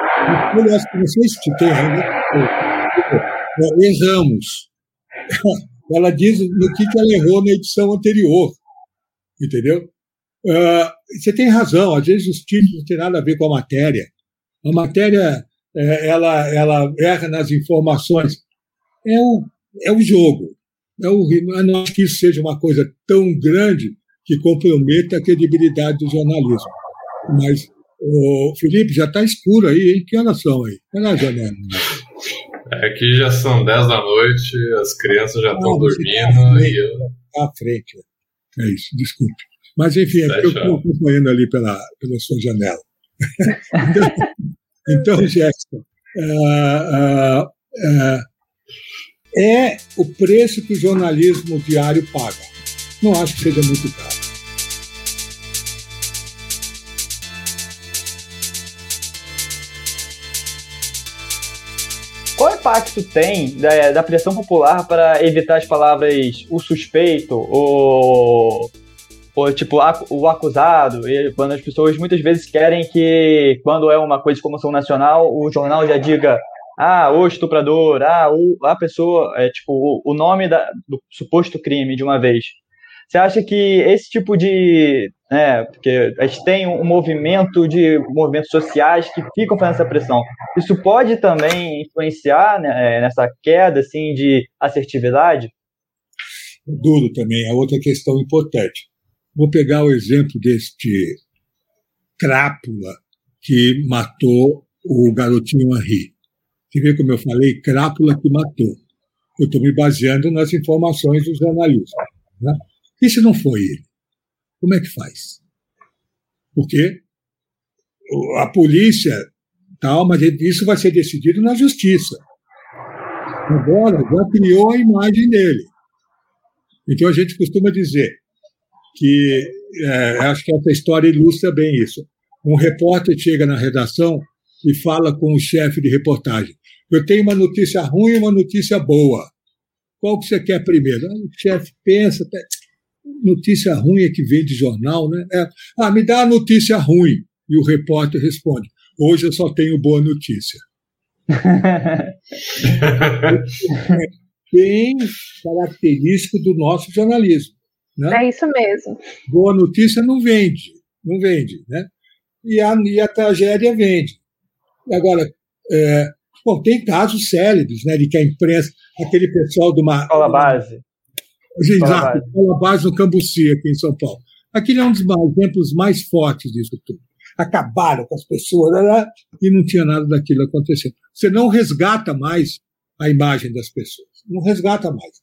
Eu acho que não sei se tem ainda. Erramos. Ela diz no que ela errou na edição anterior. Entendeu? Uh, você tem razão, às vezes os títulos não têm nada a ver com a matéria. A matéria, é, ela, ela erra nas informações. É o, é o jogo. É o, eu não acho que isso seja uma coisa tão grande que comprometa a credibilidade do jornalismo. Mas, o Felipe, já está escuro aí, hein? Que horas são aí? Olha lá, janela. Aqui já são 10 da noite, as crianças já estão ah, dormindo. Tá e eu... Tá à frente. É isso, desculpe. Mas, enfim, é eu estou acompanhando ali pela, pela sua janela. então, Jéssica, uh, uh, uh, é o preço que o jornalismo diário paga. Não acho que seja muito caro. Qual impacto tem da, da pressão popular para evitar as palavras o suspeito, o ou tipo o acusado, e quando as pessoas muitas vezes querem que, quando é uma coisa de comoção nacional, o jornal já diga ah, o estuprador, ah, o, a pessoa, é tipo o, o nome da, do suposto crime de uma vez. Você acha que esse tipo de. Né, porque a gente tem um movimento de movimentos sociais que ficam fazendo essa pressão. Isso pode também influenciar né, nessa queda assim, de assertividade? Duro também, é outra questão importante. Vou pegar o exemplo deste crápula que matou o garotinho Henri. Você vê como eu falei? Crápula que matou. Eu estou me baseando nas informações dos jornalistas. Né? E se não foi ele? Como é que faz? Porque a polícia, tal, mas isso vai ser decidido na justiça. Agora já criou a imagem dele. Então a gente costuma dizer que é, acho que essa história ilustra bem isso. Um repórter chega na redação e fala com o chefe de reportagem: Eu tenho uma notícia ruim e uma notícia boa. Qual que você quer primeiro? o chefe pensa, notícia ruim é que vem de jornal, né? É, ah, me dá a notícia ruim. E o repórter responde: Hoje eu só tenho boa notícia. bem característico do nosso jornalismo. Né? É isso mesmo. Boa notícia não vende, não vende, né? E a, e a tragédia vende. Agora, é, bom, tem casos célebres, né, de que a imprensa, aquele pessoal de uma escola base, exato, escola base no Cambuci aqui em São Paulo. Aquele é um dos exemplos mais fortes disso tudo. Acabaram com as pessoas né, né, e não tinha nada daquilo acontecendo. Você não resgata mais a imagem das pessoas. Não resgata mais.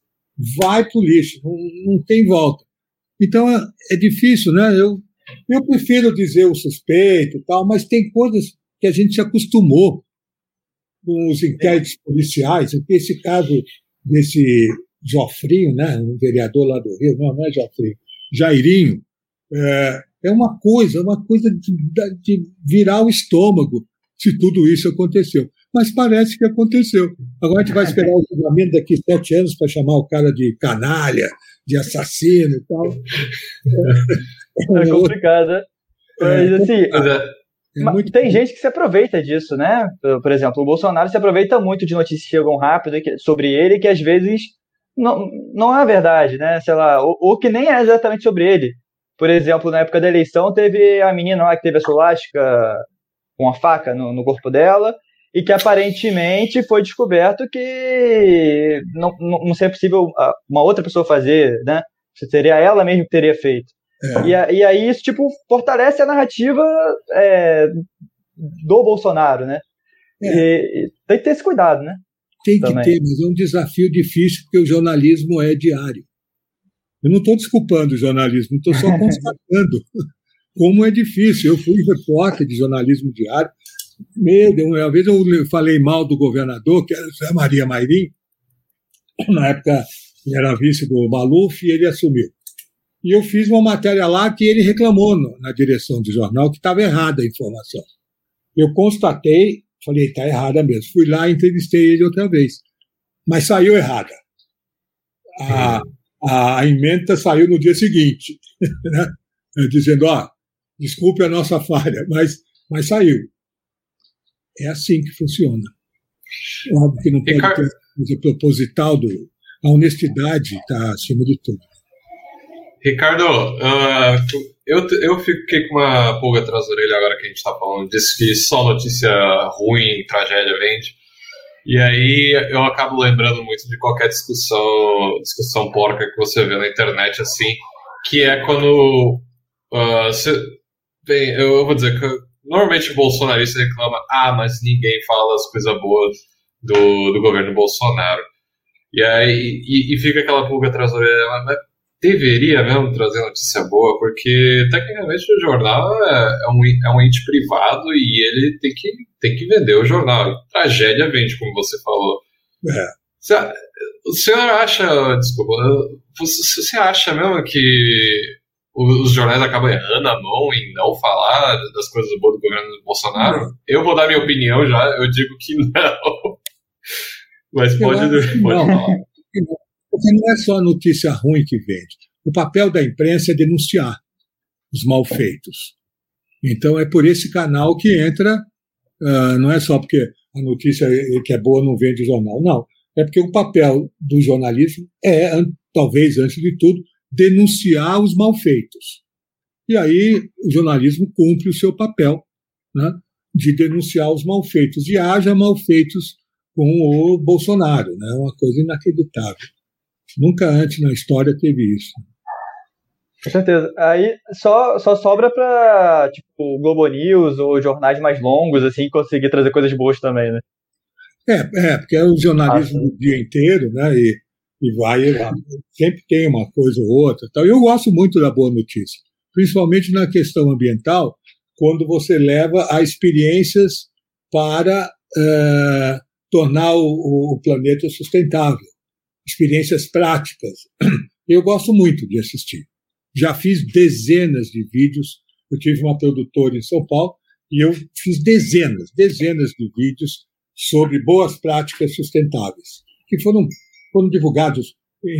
Vai para o lixo, não, não, tem volta. Então é, é, difícil, né? Eu, eu prefiro dizer o suspeito e tal, mas tem coisas que a gente se acostumou com os inquéritos policiais. Esse caso desse Jofrinho, né? Um vereador lá do Rio, não, não é Jofrinho, Jairinho, é, é uma coisa, uma coisa de, de virar o estômago se tudo isso aconteceu mas parece que aconteceu. Agora a gente vai esperar o julgamento daqui a sete anos para chamar o cara de canalha, de assassino e tal. É complicado, né? Mas assim. É, é. Tem gente que se aproveita disso, né? Por exemplo, o Bolsonaro se aproveita muito de notícias que chegam rápido sobre ele que às vezes não, não é verdade, né? Sei lá, ou, ou, que nem é exatamente sobre ele. Por exemplo, na época da eleição, teve a menina lá que teve a solástica com a faca no, no corpo dela, e que aparentemente foi descoberto que não, não, não seria possível uma outra pessoa fazer, né? Seria ela mesmo que teria feito. É. E, e, aí isso, tipo, fortalece a narrativa é, do Bolsonaro, né? É. E, e tem que ter esse cuidado, né? Tem Também. que ter, mas é um desafio difícil porque o jornalismo é diário. Eu não estou desculpando o jornalismo, estou só constatando como é difícil. Eu fui repórter de jornalismo diário, Deus, uma vez eu falei mal do governador, que era José Maria Mairim, na época era vice do Maluf e ele assumiu. E eu fiz uma matéria lá que ele reclamou no, na direção do jornal que estava errada a informação. Eu constatei, falei, está errada mesmo. Fui lá e entrevistei ele outra vez. Mas saiu errada. A, a, a emenda saiu no dia seguinte, né? dizendo, ó, desculpe a nossa falha, mas, mas saiu. É assim que funciona. Óbvio que não pode Ricardo... ter coisa proposital, do, a honestidade está acima de tudo. Ricardo, uh, eu, eu fiquei com uma pulga atrás da orelha agora que a gente está falando disso, que só notícia ruim, tragédia vende. E aí eu acabo lembrando muito de qualquer discussão, discussão porca que você vê na internet, assim, que é quando. Uh, cê, bem, eu vou dizer que Normalmente o bolsonarista reclama, ah, mas ninguém fala as coisas boas do, do governo Bolsonaro. E aí e, e fica aquela pulga atrás da orelha, mas deveria mesmo trazer notícia boa, porque tecnicamente o jornal é, é, um, é um ente privado e ele tem que, tem que vender o jornal. Tragédia vende, como você falou. É. Você, o senhor acha, desculpa, você, você acha mesmo que os jornais acabam errando a mão em não falar das coisas boas do governo do Bolsonaro. Eu vou dar minha opinião já, eu digo que não. Mas pode, pode não. falar. Porque não é só a notícia ruim que vende. O papel da imprensa é denunciar os malfeitos. Então é por esse canal que entra, uh, não é só porque a notícia que é boa não vende jornal, não. É porque o papel do jornalismo é, talvez antes de tudo, denunciar os malfeitos. E aí o jornalismo cumpre o seu papel né, de denunciar os malfeitos. E haja malfeitos com o Bolsonaro, né, uma coisa inacreditável. Nunca antes na história teve isso. Com certeza. Aí só, só sobra para tipo Globo News ou jornais mais longos assim conseguir trazer coisas boas também, né? É, é porque é o jornalismo ah, o dia inteiro, né? E, e vai, sempre tem uma coisa ou outra. Tal. Eu gosto muito da boa notícia, principalmente na questão ambiental, quando você leva a experiências para uh, tornar o, o planeta sustentável, experiências práticas. Eu gosto muito de assistir. Já fiz dezenas de vídeos. Eu tive uma produtora em São Paulo e eu fiz dezenas, dezenas de vídeos sobre boas práticas sustentáveis, que foram, foram divulgados em,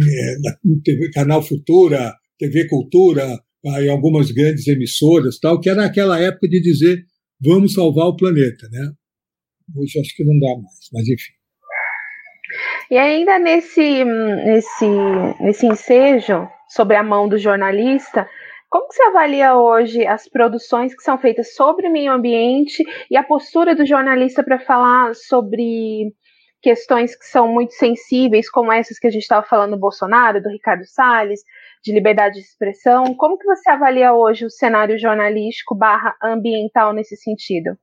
no TV, Canal Futura, TV Cultura, ah, em algumas grandes emissoras, tal, que era aquela época de dizer vamos salvar o planeta, né? Hoje acho que não dá mais, mas enfim. E ainda nesse, nesse, nesse ensejo sobre a mão do jornalista, como você avalia hoje as produções que são feitas sobre meio ambiente e a postura do jornalista para falar sobre questões que são muito sensíveis, como essas que a gente estava falando do Bolsonaro, do Ricardo Salles, de liberdade de expressão? Como que você avalia hoje o cenário jornalístico barra ambiental nesse sentido?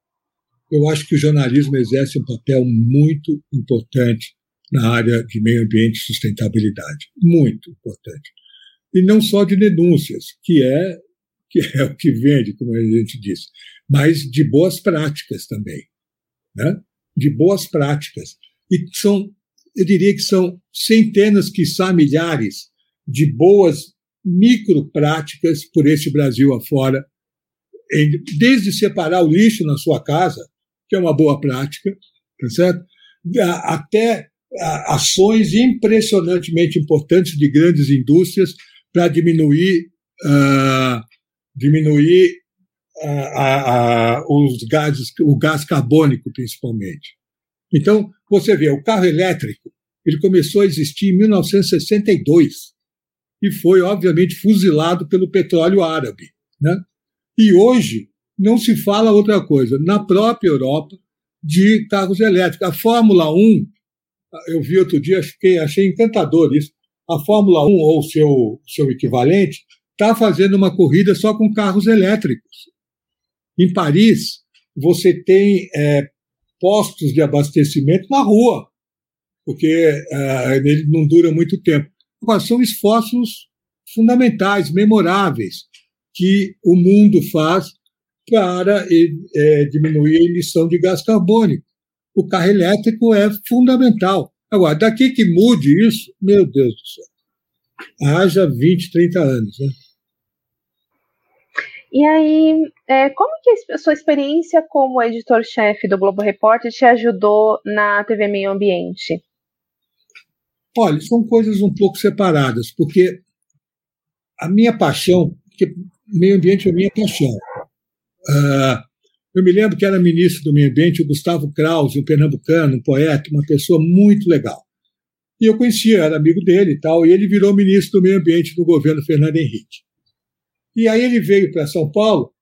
Eu acho que o jornalismo exerce um papel muito importante na área de meio ambiente e sustentabilidade. Muito importante e não só de denúncias, que é, que é o que vende, como a gente disse, mas de boas práticas também. Né? De boas práticas. E são, eu diria que são centenas, quiçá milhares, de boas micropráticas por esse Brasil afora, desde separar o lixo na sua casa, que é uma boa prática, tá certo? até ações impressionantemente importantes de grandes indústrias para diminuir, uh, diminuir uh, uh, os gases, o gás carbônico, principalmente. Então, você vê, o carro elétrico ele começou a existir em 1962 e foi, obviamente, fuzilado pelo petróleo árabe. Né? E hoje não se fala outra coisa. Na própria Europa, de carros elétricos. A Fórmula 1, eu vi outro dia, achei, achei encantador isso a Fórmula 1 ou seu seu equivalente está fazendo uma corrida só com carros elétricos. Em Paris, você tem é, postos de abastecimento na rua, porque é, ele não dura muito tempo. Mas são esforços fundamentais, memoráveis, que o mundo faz para é, diminuir a emissão de gás carbônico. O carro elétrico é fundamental. Agora, daqui que mude isso, meu Deus do céu. Haja 20, 30 anos, né? E aí, é, como que a sua experiência como editor-chefe do Globo Repórter te ajudou na TV Meio Ambiente? Olha, são coisas um pouco separadas, porque a minha paixão, porque meio ambiente é a minha paixão. Uh, eu me lembro que era ministro do Meio Ambiente o Gustavo Krause, um pernambucano, um poeta, uma pessoa muito legal. E eu conhecia, era amigo dele e tal, e ele virou ministro do Meio Ambiente do governo Fernando Henrique. E aí ele veio para São Paulo,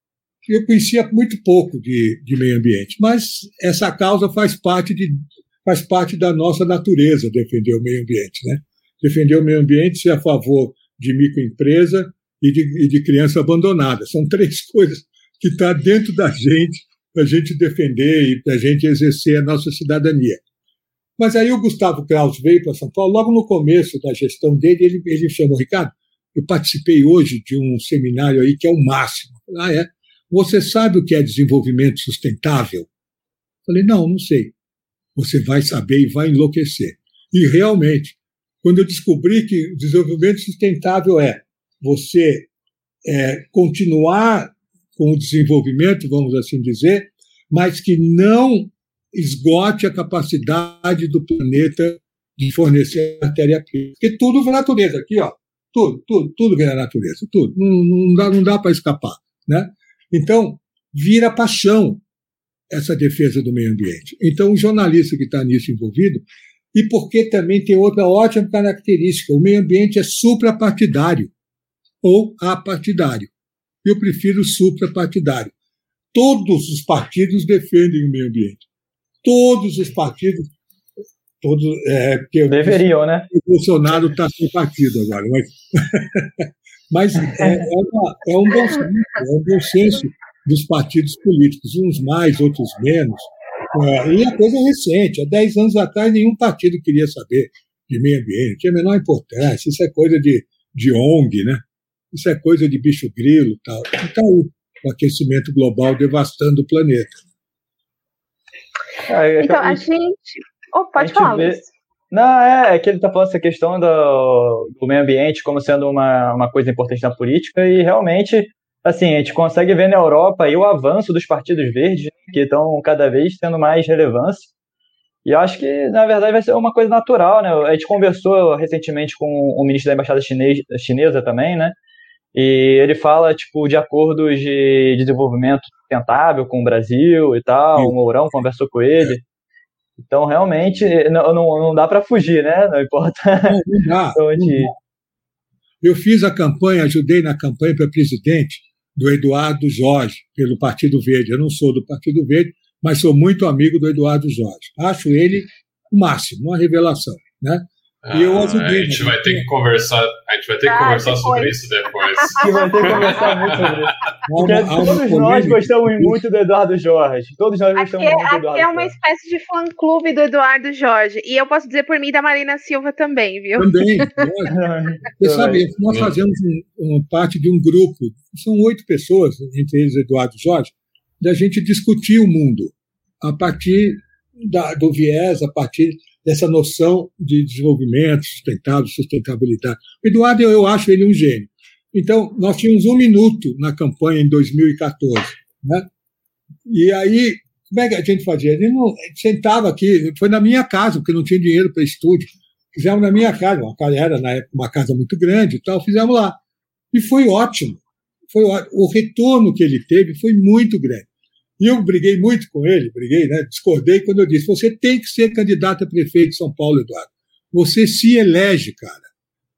eu conhecia muito pouco de, de meio ambiente, mas essa causa faz parte, de, faz parte da nossa natureza, defender o meio ambiente. Né? Defender o meio ambiente, ser a favor de microempresa e de, e de criança abandonada. São três coisas que está dentro da gente para a gente defender e para a gente exercer a nossa cidadania. Mas aí o Gustavo Kraus veio para São Paulo, logo no começo da gestão dele, ele, ele chamou, Ricardo, eu participei hoje de um seminário aí que é o máximo. Ah, é? Você sabe o que é desenvolvimento sustentável? Falei, não, não sei. Você vai saber e vai enlouquecer. E realmente, quando eu descobri que desenvolvimento sustentável é você é, continuar com o desenvolvimento, vamos assim dizer, mas que não esgote a capacidade do planeta de fornecer matéria-prima. Porque tudo vem da natureza aqui, ó. Tudo, tudo, tudo vem da natureza, tudo. Não, não dá, não dá para escapar, né? Então, vira paixão essa defesa do meio ambiente. Então, o jornalista que está nisso envolvido, e porque também tem outra ótima característica, o meio ambiente é suprapartidário ou apartidário eu prefiro suprapartidário. Todos os partidos defendem o meio ambiente. Todos os partidos. Todos, é, Deveriam, né? O Bolsonaro está sem partido agora, mas, mas é, é, uma, é, um bom senso, é um bom senso dos partidos políticos, uns mais, outros menos. É, e a coisa recente. Há 10 anos atrás, nenhum partido queria saber de meio ambiente, não tinha a menor importância. Isso é coisa de, de ONG, né? Isso é coisa de bicho grilo e tal. E está aí o aquecimento global devastando o planeta. É, então, a gente. Oh, pode a falar. Vê... Não, é, é que ele está falando essa questão do, do meio ambiente como sendo uma, uma coisa importante na política, e realmente, assim, a gente consegue ver na Europa aí o avanço dos partidos verdes, que estão cada vez tendo mais relevância. E eu acho que, na verdade, vai ser uma coisa natural, né? A gente conversou recentemente com o ministro da Embaixada chinês, chinesa também, né? E ele fala, tipo, de acordos de desenvolvimento sustentável com o Brasil e tal. O Mourão conversou com ele. Então, realmente, não, não, não dá para fugir, né? Não importa não, não dá, onde não Eu fiz a campanha, ajudei na campanha para presidente do Eduardo Jorge, pelo Partido Verde. Eu não sou do Partido Verde, mas sou muito amigo do Eduardo Jorge. Acho ele o máximo, uma revelação. Né? Ah, eu ajudei, a gente vai ter que conversar, a gente vai ter que ah, conversar depois. sobre isso depois. A gente vai ter que conversar muito sobre isso. Porque uma, todos nós gostamos muito do Eduardo Jorge. Todos nós gostamos aqui, muito do Eduardo. Aqui é uma espécie de fã-clube do Eduardo Jorge. E eu posso dizer por mim da Marina Silva também, viu? Também. Você sabe, nós fazemos um, uma parte de um grupo, são oito pessoas, entre eles Eduardo Jorge, da gente discutir o mundo a partir da, do viés, a partir dessa noção de desenvolvimento sustentável, sustentabilidade. O Eduardo, eu acho ele um gênio. Então, nós tínhamos um minuto na campanha em 2014. Né? E aí, como é que a gente fazia? A gente, não, a gente sentava aqui, foi na minha casa, porque não tinha dinheiro para estúdio. Fizemos na minha casa, uma casa era na época uma casa muito grande e tal, fizemos lá. E foi ótimo. Foi ótimo. O retorno que ele teve foi muito grande. E eu briguei muito com ele, briguei, né? discordei quando eu disse: você tem que ser candidato a prefeito de São Paulo, Eduardo. Você se elege, cara,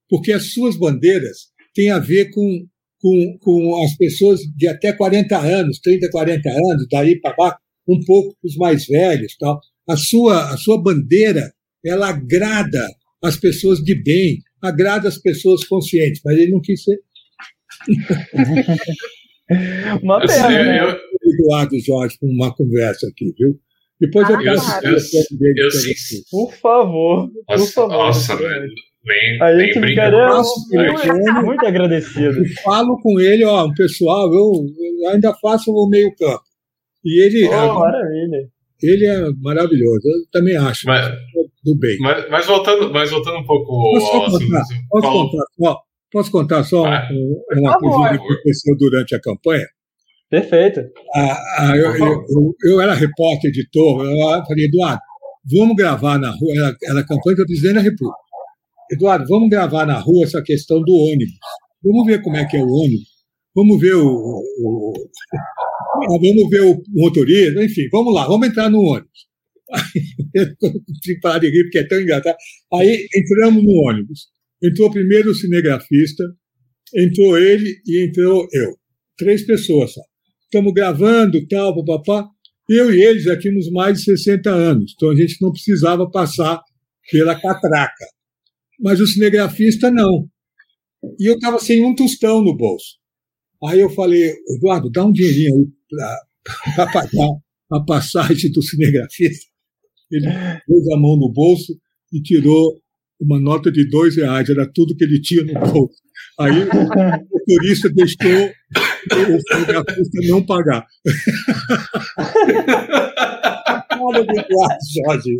porque as suas bandeiras têm a ver com, com, com as pessoas de até 40 anos, 30, 40 anos, daí para lá, um pouco os mais velhos. Tal. A, sua, a sua bandeira ela agrada as pessoas de bem, agrada as pessoas conscientes, mas ele não quis ser. Uma pena, né? eu, Eduardo Jorge com uma conversa aqui, viu? Depois ah, eu peço eu, eu, eu, Por favor, nossa, por favor. Nossa, velho. Nem, a gente nem muito, muito agradecido. Eu falo com ele, ó, pessoal, eu, eu ainda faço o meio campo. E ele. Oh, é, maravilha. Ele é maravilhoso, eu também acho. Mas, do bem. Mas, mas, voltando, mas voltando um pouco posso ao contar, posso, contar só, posso contar só ah, uma coisa que aconteceu durante a campanha? Perfeito. Ah, ah, eu, eu, eu, eu, era repórter, editor, eu falei, Eduardo, vamos gravar na rua, era, era campanha para presidente da República. Eduardo, vamos gravar na rua essa questão do ônibus. Vamos ver como é que é o ônibus. Vamos ver o, o, o vamos ver o motorista, enfim, vamos lá, vamos entrar no ônibus. Aí, tive parar de rir porque é tão engraçado. Aí entramos no ônibus. Entrou primeiro o cinegrafista, entrou ele e entrou eu. Três pessoas só estamos gravando, tal, papapá. Eu e eles já tínhamos mais de 60 anos, então a gente não precisava passar pela catraca. Mas o cinegrafista não. E eu estava sem um tostão no bolso. Aí eu falei, Eduardo, dá um dinheirinho aí para pagar a passagem do cinegrafista. Ele pôs a mão no bolso e tirou uma nota de dois reais, era tudo que ele tinha no bolso. Aí o motorista deixou o fotografista não pagar. Olha de Eduardo Jorge.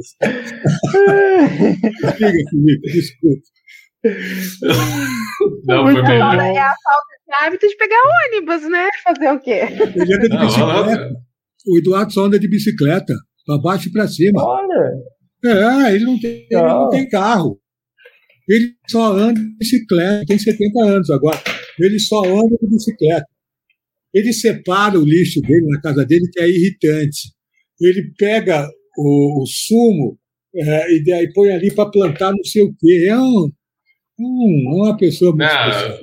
Diga, Felipe, desculpa. Não, Muito foi bom. É a falta de hábito de pegar ônibus, né? Fazer o quê? Ele anda de bicicleta. O Eduardo só anda de bicicleta, para baixo e para cima. Olha! É, ele não tem, ele não tem carro. Ele só anda de bicicleta, tem 70 anos agora. Ele só anda de bicicleta. Ele separa o lixo dele na casa dele, que é irritante. Ele pega o, o sumo é, e daí põe ali para plantar não sei o quê. É um, um, uma pessoa muito não, especial.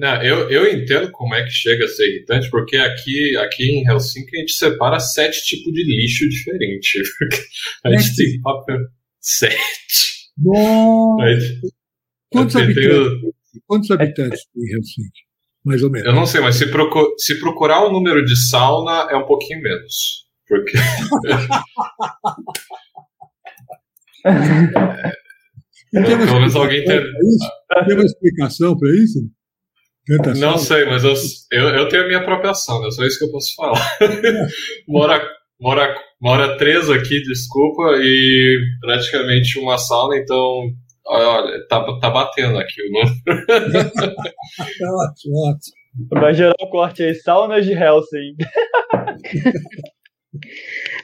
Não, eu, eu entendo como é que chega a ser irritante, porque aqui, aqui em Helsinki a gente separa sete tipos de lixo diferentes. A gente tem papel. Sete. Nossa. Quantos, habitantes, quantos habitantes tem Helsinki? Mais ou menos. Eu não sei, mas se, procur, se procurar o número de sauna, é um pouquinho menos. Porque. Tem uma Pelo menos alguém tem. Tem uma explicação para isso? Tentação? Não sei, mas eu, eu, eu tenho a minha própria ação, é só isso que eu posso falar. mora, mora, mora três aqui, desculpa, e praticamente uma sauna, então. Olha, tá, tá batendo aqui o número. Ótimo, ótimo. Vai gerar o corte aí, saunas de Helsing.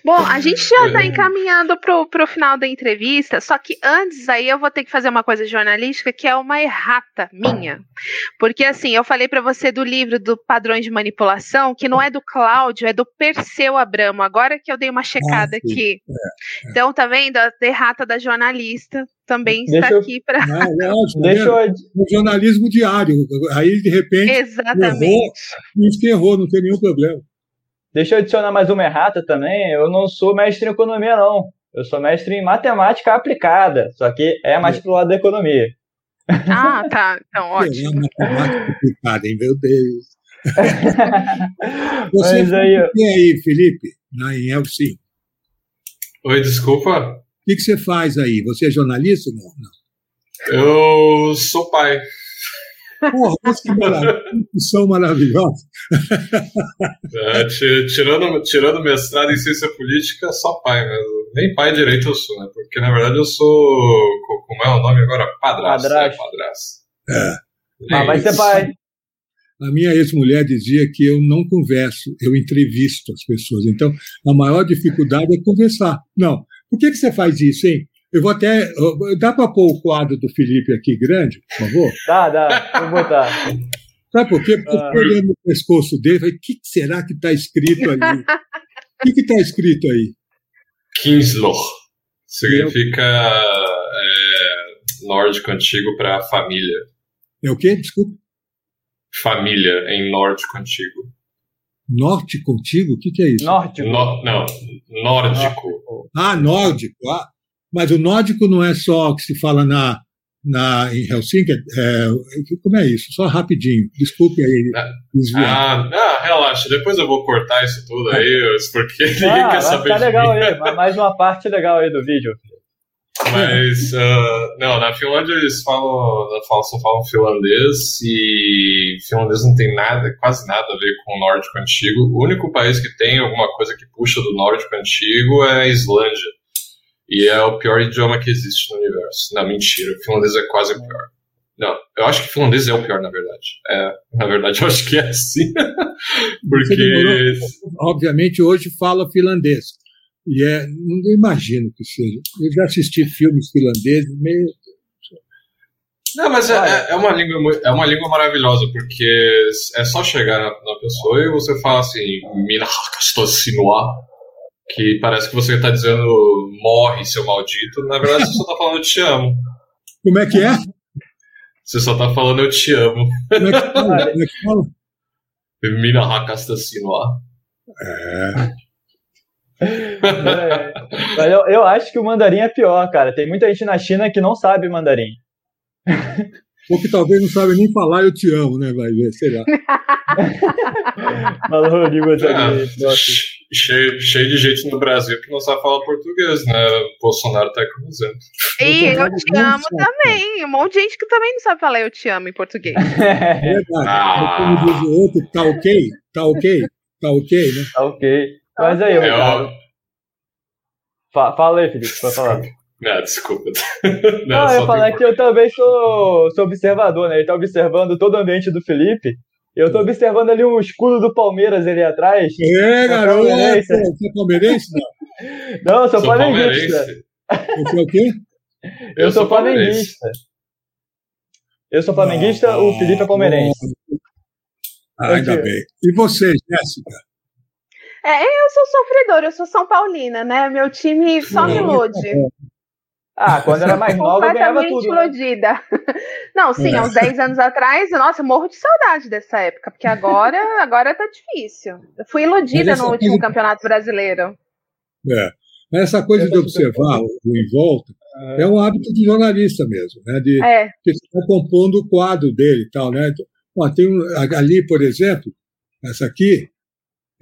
Bom, a gente já está encaminhando pro, pro final da entrevista, só que antes aí eu vou ter que fazer uma coisa jornalística que é uma errata minha. Porque assim, eu falei para você do livro do Padrões de Manipulação, que não é do Cláudio, é do Perseu Abramo. Agora que eu dei uma checada Ah, sim. aqui. É, é. Então, tá vendo? A errata da jornalista também Deixa está eu- aqui para. Não, lógico, Deixa né? eu. No jornalismo diário. Aí, de repente, Exatamente. errou, não tem nenhum problema. Deixa eu adicionar mais uma errata também. Eu não sou mestre em economia, não. Eu sou mestre em matemática aplicada, só que é mais pro lado da economia. Ah, tá. Então, É ótimo. uma matemática complicada, hein? Meu Deus. Você Mas aí, ó. E aí, Felipe, lá em? Oi, desculpa. O que, que você faz aí? Você é jornalista? Não, não. Eu sou pai. Porra, mas que maravilha, que profissão maravilhosa. É, ti- tirando, tirando mestrado em ciência política, só pai mesmo. Nem pai direito eu sou, né? Porque na verdade eu sou. co- Como é o nome agora? Padrasto. Padrasto. É, padrasto. É. Ah, vai ser pai. A minha ex-mulher dizia que eu não converso, eu entrevisto as pessoas. Então, a maior dificuldade é conversar. Não. Por que, que você faz isso, hein? Eu vou até. Dá para pôr o quadro do Felipe aqui grande, por favor? Dá, dá. Vou botar. Sabe por quê? Porque eu Ah. olhando no pescoço dele falei: o que, que será que está escrito ali? O que está escrito aí? Kinsloch. Significa é, nórdico antigo para família. É o quê? Desculpa. Família em nórdico antigo. Norte contigo? O que, que é isso? Nórdico. No- não, nórdico. Ah, nórdico. Ah, mas o nórdico não é só o que se fala na, na, em Helsinki. É, como é isso? Só rapidinho. Desculpe aí. Ah, desviar. Ah, ah, relaxa, depois eu vou cortar isso tudo aí, porque ninguém Ah, quer saber de legal mim. aí. mas Mais uma parte legal aí do vídeo. Mas, ah, não, na Finlândia eles falam, falam, só falam finlandês e finlandês não tem nada, quase nada a ver com o nórdico antigo. O único país que tem alguma coisa que puxa do nórdico antigo é a Islândia. E é o pior idioma que existe no universo. Não, mentira, o finlandês é quase o pior. Não, eu acho que finlandês é o pior, na verdade. É, na verdade, eu acho que é assim. Demorou. Porque. Obviamente, hoje fala finlandês. E é, não imagino que seja. Eu já assisti filmes finlandeses, meio. Não, mas é, é- é uma língua, é uma língua maravilhosa, porque é só chegar na, na pessoa e você fala assim, Mina sinua, que parece que você está dizendo morre, seu maldito. Na verdade, você só está falando eu te amo. Como é que é? Você só está falando eu te amo. Como é que fala? Como é que fala? Mina. É. É. Mas eu, eu acho que o mandarim é pior, cara. Tem muita gente na China que não sabe mandarim. Ou que talvez não sabe nem falar eu te amo, né? Vai ver, sei lá. Falou Ah, ali. Nossa. cheio, cheio de gente no Brasil que não sabe falar português, né? Bolsonaro tá exemplo. E eu Não te amo não também. Um monte de gente que também não sabe falar eu te amo em português. É verdade. Ah. Como diz o outro, tá ok? Tá ok? Tá ok, né? Tá ok. Mas aí, É, Ricardo. Fa- Fala aí, Felipe, pode falar. não, desculpa. Não, eu só ia falar tem- que eu também sou, sou observador, né? Ele tá observando todo o ambiente do Felipe. Eu tô observando ali o escudo do Palmeiras ali atrás. É, garoto! palmeirense. Você é palmeirense? Não. Não, eu sou, Sou flamenguista. palmeirense. Você é o quê? Eu, Eu sou sou palmeirense. flamenguista. Eu sou flamenguista, o Felipe é palmeirense. Ah, ainda bem. E você, Jéssica? É, eu sou sofredora, eu sou São Paulina, né? Meu time só me ilude. Ah, quando era mais nova, eu ganhava Completamente tudo. né? iludida. Não, sim, É. há uns 10 anos atrás, nossa, eu morro de saudade dessa época, porque agora, agora tá difícil. Eu fui iludida no último coisa- campeonato brasileiro. É. Mas essa coisa de observar o o em volta é um hábito de jornalista mesmo, né? De, É, está compondo o quadro dele e tal, né? Então, ó, tem um, ali, por exemplo, essa aqui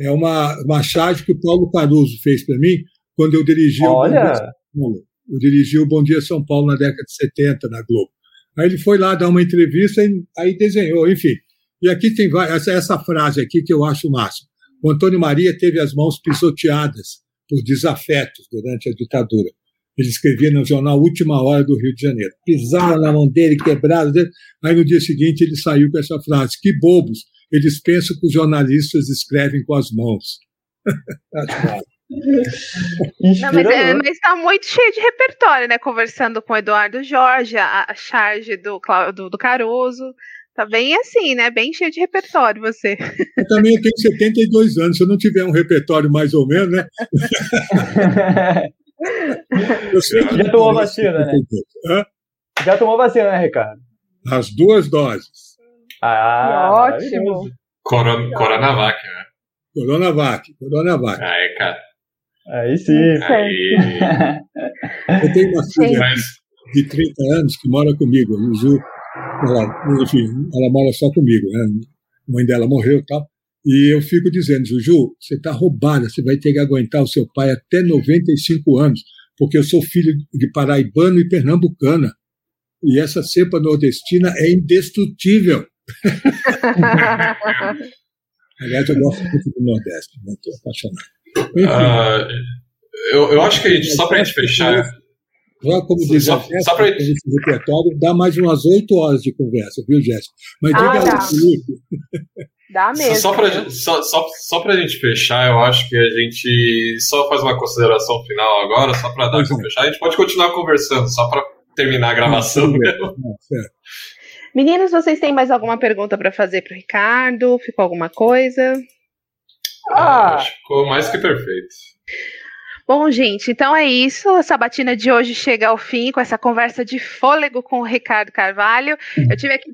É uma, uma charge que o Paulo Caruso fez para mim quando eu dirigi Olha. o Eu dirigi o Bom Dia São Paulo na década de 70 na Globo. Aí ele foi lá dar uma entrevista e aí desenhou, enfim. E aqui tem essa, essa frase aqui que eu acho máximo. O Antônio Maria teve as mãos pisoteadas por desafetos durante a ditadura. Ele escrevia no jornal Última Hora do Rio de Janeiro. Pisaram na mão dele, quebraram dele. Aí no dia seguinte ele saiu com essa frase: Que bobos, eles pensam que os jornalistas escrevem com as mãos. Não, mas, é, mas tá muito cheio de repertório, né? Conversando com o Eduardo Jorge, a, a charge do, do, do Caruso. Tá bem assim, né? Bem cheio de repertório você. Eu também tenho 72 anos. Se eu não tiver um repertório mais ou menos, né? Já tomou vacina, né? Hã? Já tomou vacina, né, Ricardo? As duas doses. Ah, ótimo. Coron Coronavac, né? Coronavac, Coronavac. Aí, cara. Aí sim. Aí. Eu tenho uma filha Mas... de 30 anos que mora comigo, Ju. Ela, enfim, ela mora só comigo, né? A mãe dela morreu e tal. E eu fico dizendo, Juju, você está roubada, você vai ter que aguentar o seu pai até 95 anos, porque eu sou filho de paraibano e pernambucana. E essa cepa nordestina é indestrutível. Aliás, eu gosto muito do Nordeste, estou apaixonado. Uh, eu, eu acho que a gente, só para a gente fechar. Já como diz só, a só pra... esse repertório, dá mais umas oito horas de conversa, viu, Jéssica? Mas diga ah, aí, Felipe. Dá mesmo. Só pra, só, só, só pra gente fechar, eu acho que a gente só faz uma consideração final agora, só pra dar pra é. fechar. A gente pode continuar conversando, só pra terminar a gravação. Não, não, Meninos, vocês têm mais alguma pergunta para fazer pro Ricardo? Ficou alguma coisa? Ah, ficou mais que perfeito. Bom, gente, então é isso. A sabatina de hoje chega ao fim com essa conversa de fôlego com o Ricardo Carvalho. Eu tive aqui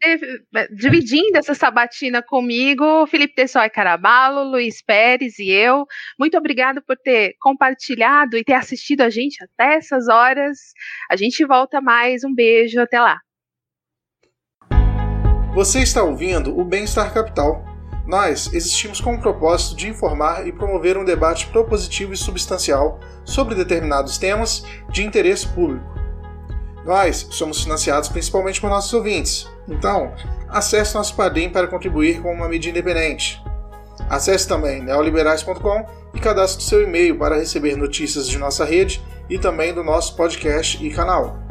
dividindo essa sabatina comigo, Felipe Tessói Carabalo, Luiz Pérez e eu. Muito obrigado por ter compartilhado e ter assistido a gente até essas horas. A gente volta mais. Um beijo, até lá. Você está ouvindo o Bem-Estar Capital nós existimos com o propósito de informar e promover um debate propositivo e substancial sobre determinados temas de interesse público. Nós somos financiados principalmente por nossos ouvintes, então acesse nosso Padrim para contribuir com uma mídia independente. Acesse também neoliberais.com e cadastre seu e-mail para receber notícias de nossa rede e também do nosso podcast e canal.